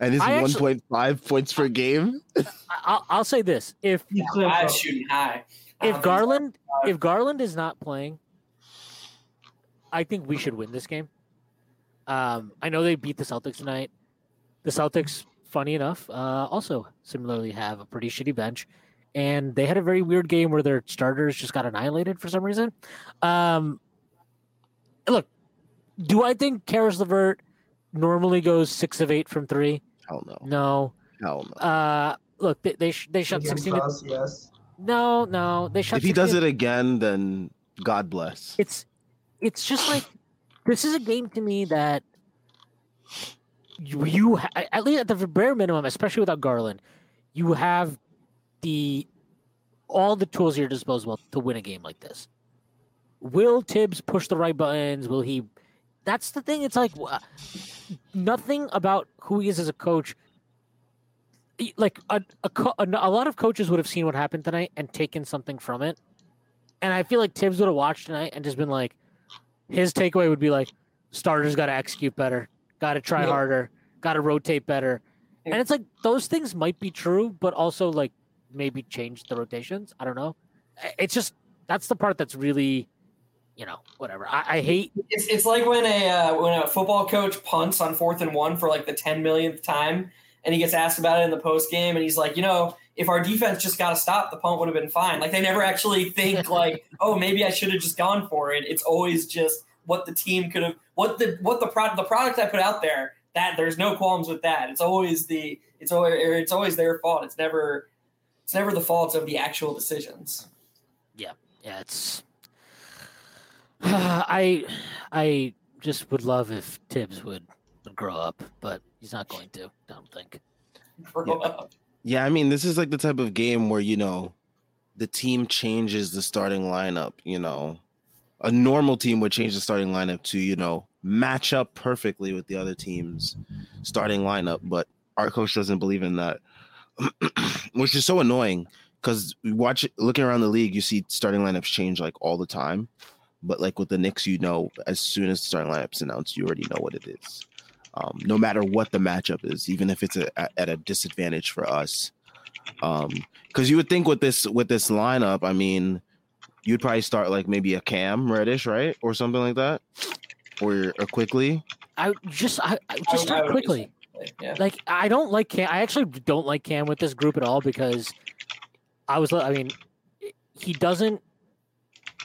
B: and his
E: I
B: one
E: actually-
B: point five points per game.
E: I- I'll, I'll say this: if
C: He clipped
D: I'm shooting high.
E: If
D: think
E: Garland if Garland is not playing, I think we should win this game. Um, I know they beat the Celtics tonight. The Celtics, funny enough, uh, also similarly have a pretty shitty bench, and they had a very weird game where their starters just got annihilated for some reason. Um, look, do I think Caris LeVert normally goes six of eight from three?
B: Hell no.
E: No.
B: Hell no.
E: Uh, look, they they, sh- they shot
C: Against
E: sixteen.
C: us, yes.
E: No, no, they shot.
B: if he
E: 16
B: does it again, then God bless.
E: it's it's just like this is a game to me that you, you ha- at least at the bare minimum, especially without Garland, you have the all the tools at your disposal to win a game like this. Will Thibs push the right buttons? Will he? That's the thing. It's like nothing about who he is as a coach. Like a a, a a lot of coaches would have seen what happened tonight and taken something from it. And I feel like Thibs would have watched tonight and just been like, his takeaway would be like, starters got to execute better, got to try harder, got to rotate better. And it's like those things might be true, but also like maybe change the rotations. I don't know. it's just that's the part that's really, you know, whatever. I, I hate.
D: It's, it's like when a uh, when a football coach punts on fourth and one for like the ten millionth time, and he gets asked about it in the post game, and he's like, you know, if our defense just got to stop, the punt would have been fine. Like they never actually think <laughs> like, oh, maybe I should have just gone for it. It's always just what the team could have, what the what the product the product I put out there. That there's no qualms with that. It's always the it's always it's always their fault. It's never it's never the fault of the actual decisions.
E: Yeah, yeah, it's. <sighs> I I just would love if Thibs would, would grow up, but he's not going to. I don't think.
D: Grow
B: Yeah.
D: up.
B: Yeah, I mean, this is like the type of game where you know the team changes the starting lineup. You know, a normal team would change the starting lineup to you know match up perfectly with the other team's starting lineup, but our coach doesn't believe in that, <clears throat> which is so annoying because we watch looking around the league, you see starting lineups change like all the time. But like with the Knicks, you know, as soon as the starting lineup's announced, you already know what it is. Um, no matter what the matchup is, even if it's a, at- at a disadvantage for us. Um, because you would think with this with this lineup, I mean, you'd probably start like maybe a Cam Reddish, right, or something like that, or or Quickley.
E: I just I, I
D: I
E: just
D: would- I
E: start Quickley.
D: Yeah.
E: Like I don't like Cam. I actually don't like Cam with this group at all because I was. I mean, he doesn't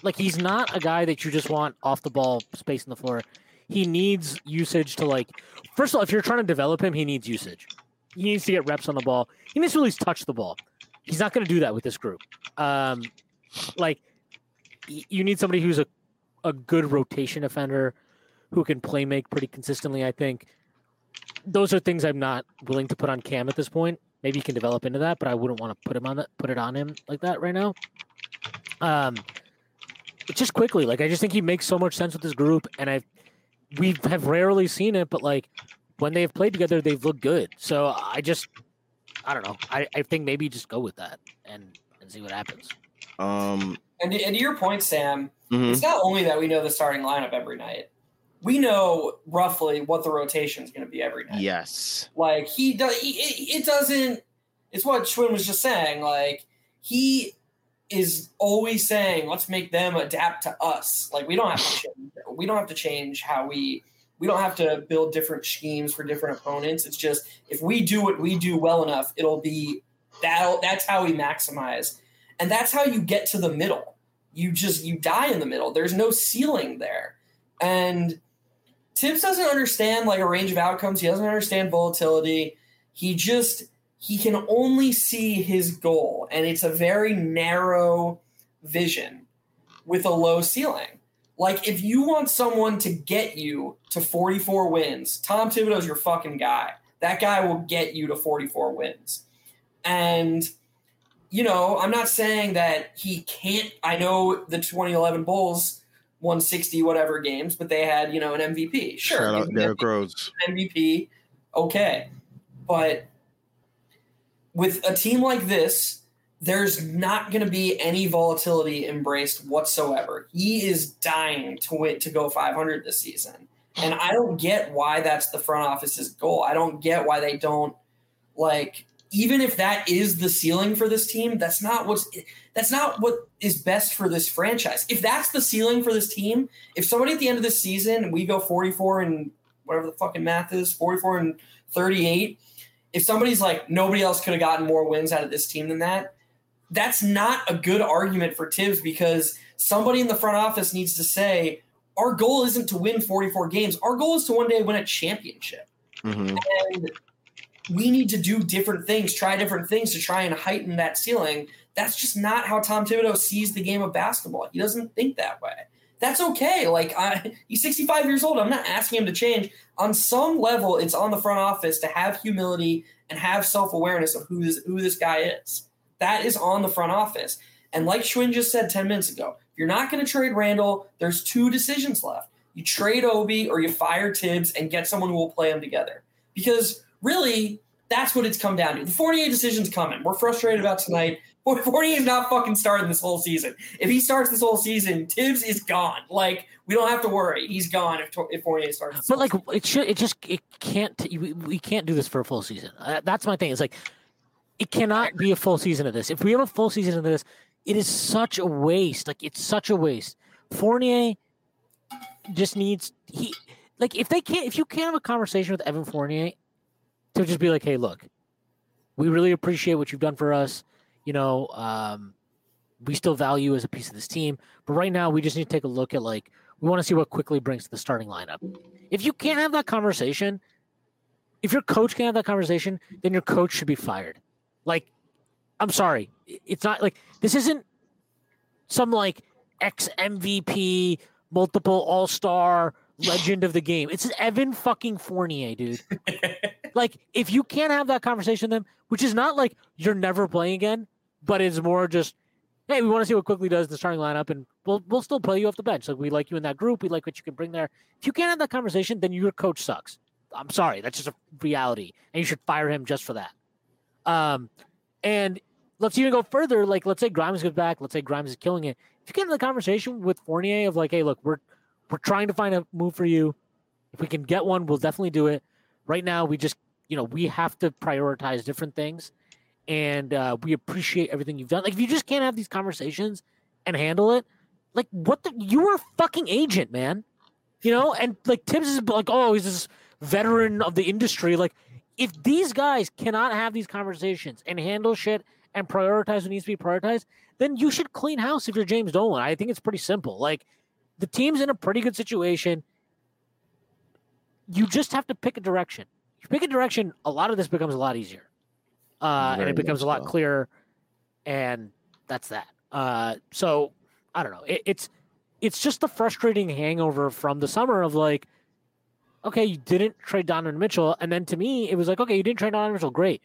E: like. He's not a guy that you just want off the ball, space in the floor. He needs usage to like. First of all, if you're trying to develop him, he needs usage. He needs to get reps on the ball. He needs to at least touch the ball. He's not going to do that with this group. Um, like you need somebody who's a a good rotation offender who can play make pretty consistently. I think those are things I'm not willing to put on Cam at this point. Maybe he can develop into that, but I wouldn't want to put him on that, put it on him like that right now. Um, just Quickley, like I just think he makes so much sense with this group, and I we have rarely seen it, but like when they've played together, they've looked good. So I just I don't know. I, I think maybe just go with that and and see what happens.
B: Um,
D: And, and to your point, Sam,
B: mhm.
D: it's not only that we know the starting lineup every night. We know roughly what the rotation is going to be every night.
B: yes,
D: Like he does, he, it, it doesn't. It's what Shwin was just saying. Like he is always saying, "Let's make them adapt to us." Like we don't have to change. We don't have to change how we. We don't have to build different schemes for different opponents. It's just if we do what we do well enough, it'll be that. That's how we maximize, and that's how you get to the middle. You just you die in the middle. There's no ceiling there, and Thibs doesn't understand like a range of outcomes. He doesn't understand volatility. He just he can only see his goal, and it's a very narrow vision with a low ceiling. Like if you want someone to get you to 44 wins, Tom Thibodeau's your fucking guy. That guy will get you to 44 wins. And you know, I'm not saying that he can't. I know the 2011 Bulls won 60 whatever games, but they had, you know, an MVP. Sure.
B: shout out
D: give
B: Derrick Rose.
D: MVP, okay. But with a team like this, there's not going to be any volatility embraced whatsoever. He is dying to win to go 500 this season. And I don't get why that's the front office's goal. I don't get why they don't like even if that is the ceiling for this team, that's not what's that's not what is best for this franchise. If that's the ceiling for this team, if somebody at the end of this season we go 44 and whatever the fucking math is, 44 and 38, if somebody's like nobody else could have gotten more wins out of this team than that, that's not a good argument for Thibs because somebody in the front office needs to say our goal isn't to win 44 games. Our goal is to one day win a championship
B: Mhm.
D: and we need to do different things, try different things to try and heighten that ceiling. That's just not how Tom Thibodeau sees the game of basketball. He doesn't think that way. That's okay. Like I, he's 65 years old. I'm not asking him to change. On some level, it's on the front office to have humility and have self awareness of who this who this guy is. That is on the front office. And like Shwin just said 10 minutes ago, if you're not going to trade Randle, there's two decisions left. You trade Obi or you fire Thibs and get someone who will play them together. Because really, that's what it's come down to. The 48 decision's coming. We're frustrated about tonight. 48 is not fucking starting this whole season. If he starts this whole season, Thibs is gone. Like, we don't have to worry. He's gone if, if 48 starts. this
E: But like
D: season.
E: it should, it just it can't. We, we can't do this for a full season. Uh, that's my thing. It's like it cannot be a full season of this. If we have a full season of this, it is such a waste. Like it's such a waste. Fournier just needs he like if they can't if you can't have a conversation with Evan Fournier to just be like, hey, look, we really appreciate what you've done for us. You know, um, we still value as a piece of this team, but right now we just need to take a look at like we want to see what Quickley brings to the starting lineup. If you can't have that conversation, if your coach can't have that conversation, then your coach should be fired. Like, I'm sorry, it's not like this isn't some like ex MVP, multiple All Star legend of the game. It's Evan fucking Fournier, dude. <laughs> like, if you can't have that conversation with them, which is not like you're never playing again, but it's more just, hey, we want to see what Quickley does the starting lineup, and we'll we'll still play you off the bench. Like we like you in that group, we like what you can bring there. If you can't have that conversation, then your coach sucks. I'm sorry, that's just a reality, and you should fire him just for that. Um, and let's even go further. Like, let's say Grimes goes back. Let's say Grimes is killing it. If you get in the conversation with Fournier of like, hey, look, we're we're trying to find a move for you. If we can get one, we'll definitely do it. Right now, we just you know we have to prioritize different things, and uh, we appreciate everything you've done. Like, if you just can't have these conversations and handle it, like what the you were a fucking agent, man. You know, and like Thibs is like, oh, he's this veteran of the industry. Like, if these guys cannot have these conversations and handle shit and prioritize what needs to be prioritized, then you should clean house if you're James Dolan. I think it's pretty simple. Like, the team's in a pretty good situation. You just have to pick a direction. You pick a direction, a lot of this becomes a lot easier. Uh, and it becomes a lot
F: so.
E: clearer. And that's that. Uh, so I don't know. It, it's it's just the frustrating hangover from the summer of like, okay, you didn't trade Donovan Mitchell, and then to me, it was like, okay, you didn't trade Donovan Mitchell, great.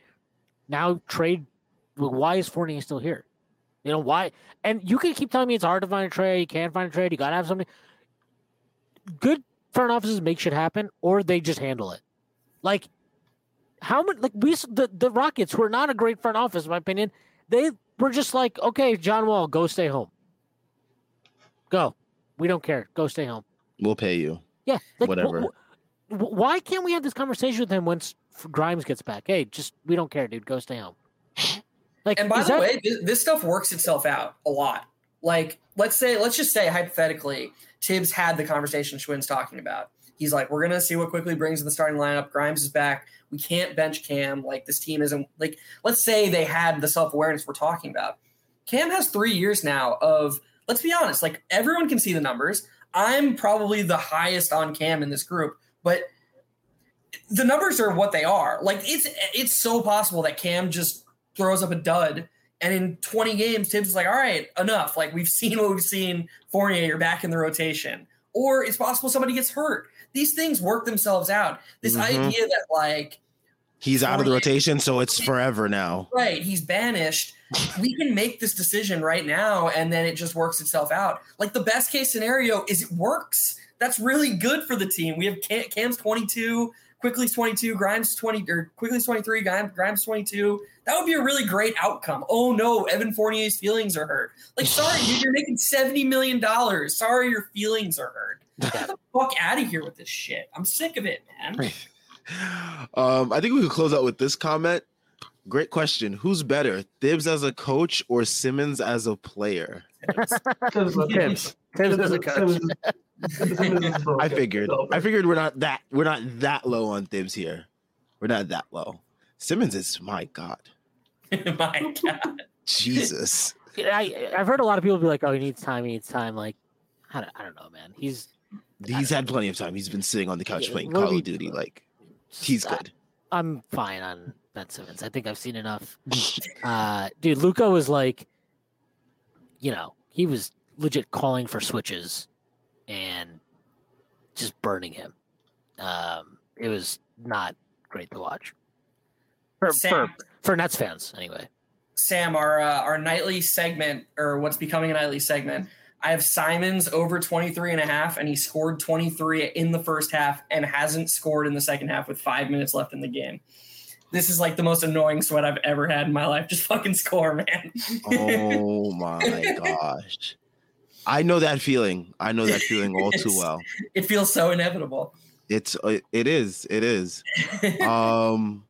E: Now trade. well, Why is Fournier still here? You know why? And you can keep telling me it's hard to find a trade. You can't find a trade. You gotta have something. Good front offices make shit happen, or they just handle it. Like how many? Like we, the the Rockets, who are not a great front office, in my opinion, they were just like, okay, John Wall, go stay home. Go. We don't care. Go stay home.
F: We'll pay you.
E: Yeah. Like,
F: Whatever.
E: wh- wh- why can't we have this conversation with him once Grimes gets back? Hey, just we don't care, dude. Go stay home. Like,
D: And by the
E: that-
D: way, this, this stuff works itself out a lot. Like, let's say, let's just say hypothetically, Thibs had the conversation Shwin's talking about. He's like, we're gonna see what Quickley brings in the starting lineup. Grimes is back. We can't bench Cam. Like this team isn't like. Let's say they had the self awareness we're talking about. Cam has three years now of. Let's be honest. Like everyone can see the numbers. I'm probably the highest on Cam in this group, but the numbers are what they are. Like it's it's so possible that Cam just throws up a dud. And in 20 games, Thibs is like, all right, enough. Like we've seen what we've seen. Fournier, you're back in the rotation. Or it's possible somebody gets hurt. These things work themselves out. This
F: Mhm.
D: idea that like,
F: He's out of the rotation, so it's forever now.
D: right, he's banished. we can make this decision right now, and then it just works itself out. Like the best case scenario is it works. That's really good for the team. We have Cam, Cam's 22, Quickley's 22, Grimes 20, or Quickley's 23, Grimes, Grimes 22. That would be a really great outcome. Oh no, Evan Fournier's feelings are hurt. Like, sorry, dude, you're making $70 million. Sorry, your feelings are hurt. Get the <laughs> fuck out of here with this shit. I'm sick of it, man.
F: Um, I think we could close out with this comment. Great question. Who's better, Thibs as a coach or Simmons as a player?
C: Thibs,
E: Thibs. Thibs as a coach. <laughs>
F: I figured. I figured we're not that we're not that low on Thibs here. We're not that low. Simmons is my God. <laughs>
D: My God.
F: Jesus.
E: I I've heard a lot of people be like, "Oh, he needs time. He needs time." Like, I don't, I don't know, man. He's
F: He's had plenty of time. He's been sitting on the couch
E: Yeah,
F: playing Call of? Duty. Like he's good.
E: I'm fine on Ben Simmons. I think I've seen enough. <laughs> Uh, dude, Luka was like, you know, he was legit calling for switches and just burning him. Um, it was not great to watch for for,
D: Sam,
E: for Nets fans, anyway.
D: Sam, our uh, our nightly segment or what's becoming a nightly segment. I have Simons over 23 and a half and he scored 23 in the first half and hasn't scored in the second half with 5 minutes left in the game. This is like the most annoying sweat I've ever had in my life. <laughs> Just fucking score, man.
F: Oh my <laughs> gosh. I know that feeling. I know that feeling all too well.
D: it feels so inevitable.
F: It's uh, it is. It is. <laughs> Um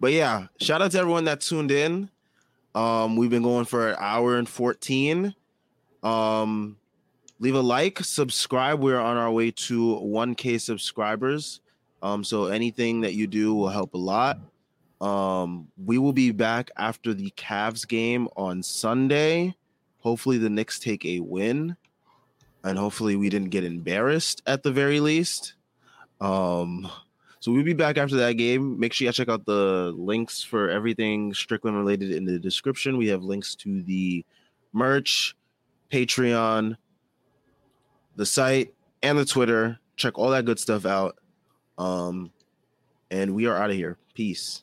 F: but yeah, shout out to everyone that tuned in.
B: Um, we've been going for an hour and 14. Um, leave a like, subscribe. We're on our way to 1K subscribers. Um, so anything that you do will help a lot. Um, we will be back after the Cavs game on Sunday. Hopefully, the Knicks take a win, and hopefully, we didn't get embarrassed at the very least. Um, so we'll be back after that game. Make sure you check out the links for everything Strickland related in the description. We have links to the merch, Patreon, the site, and the Twitter. Check all that good stuff out. Um, and we are out of here. Peace.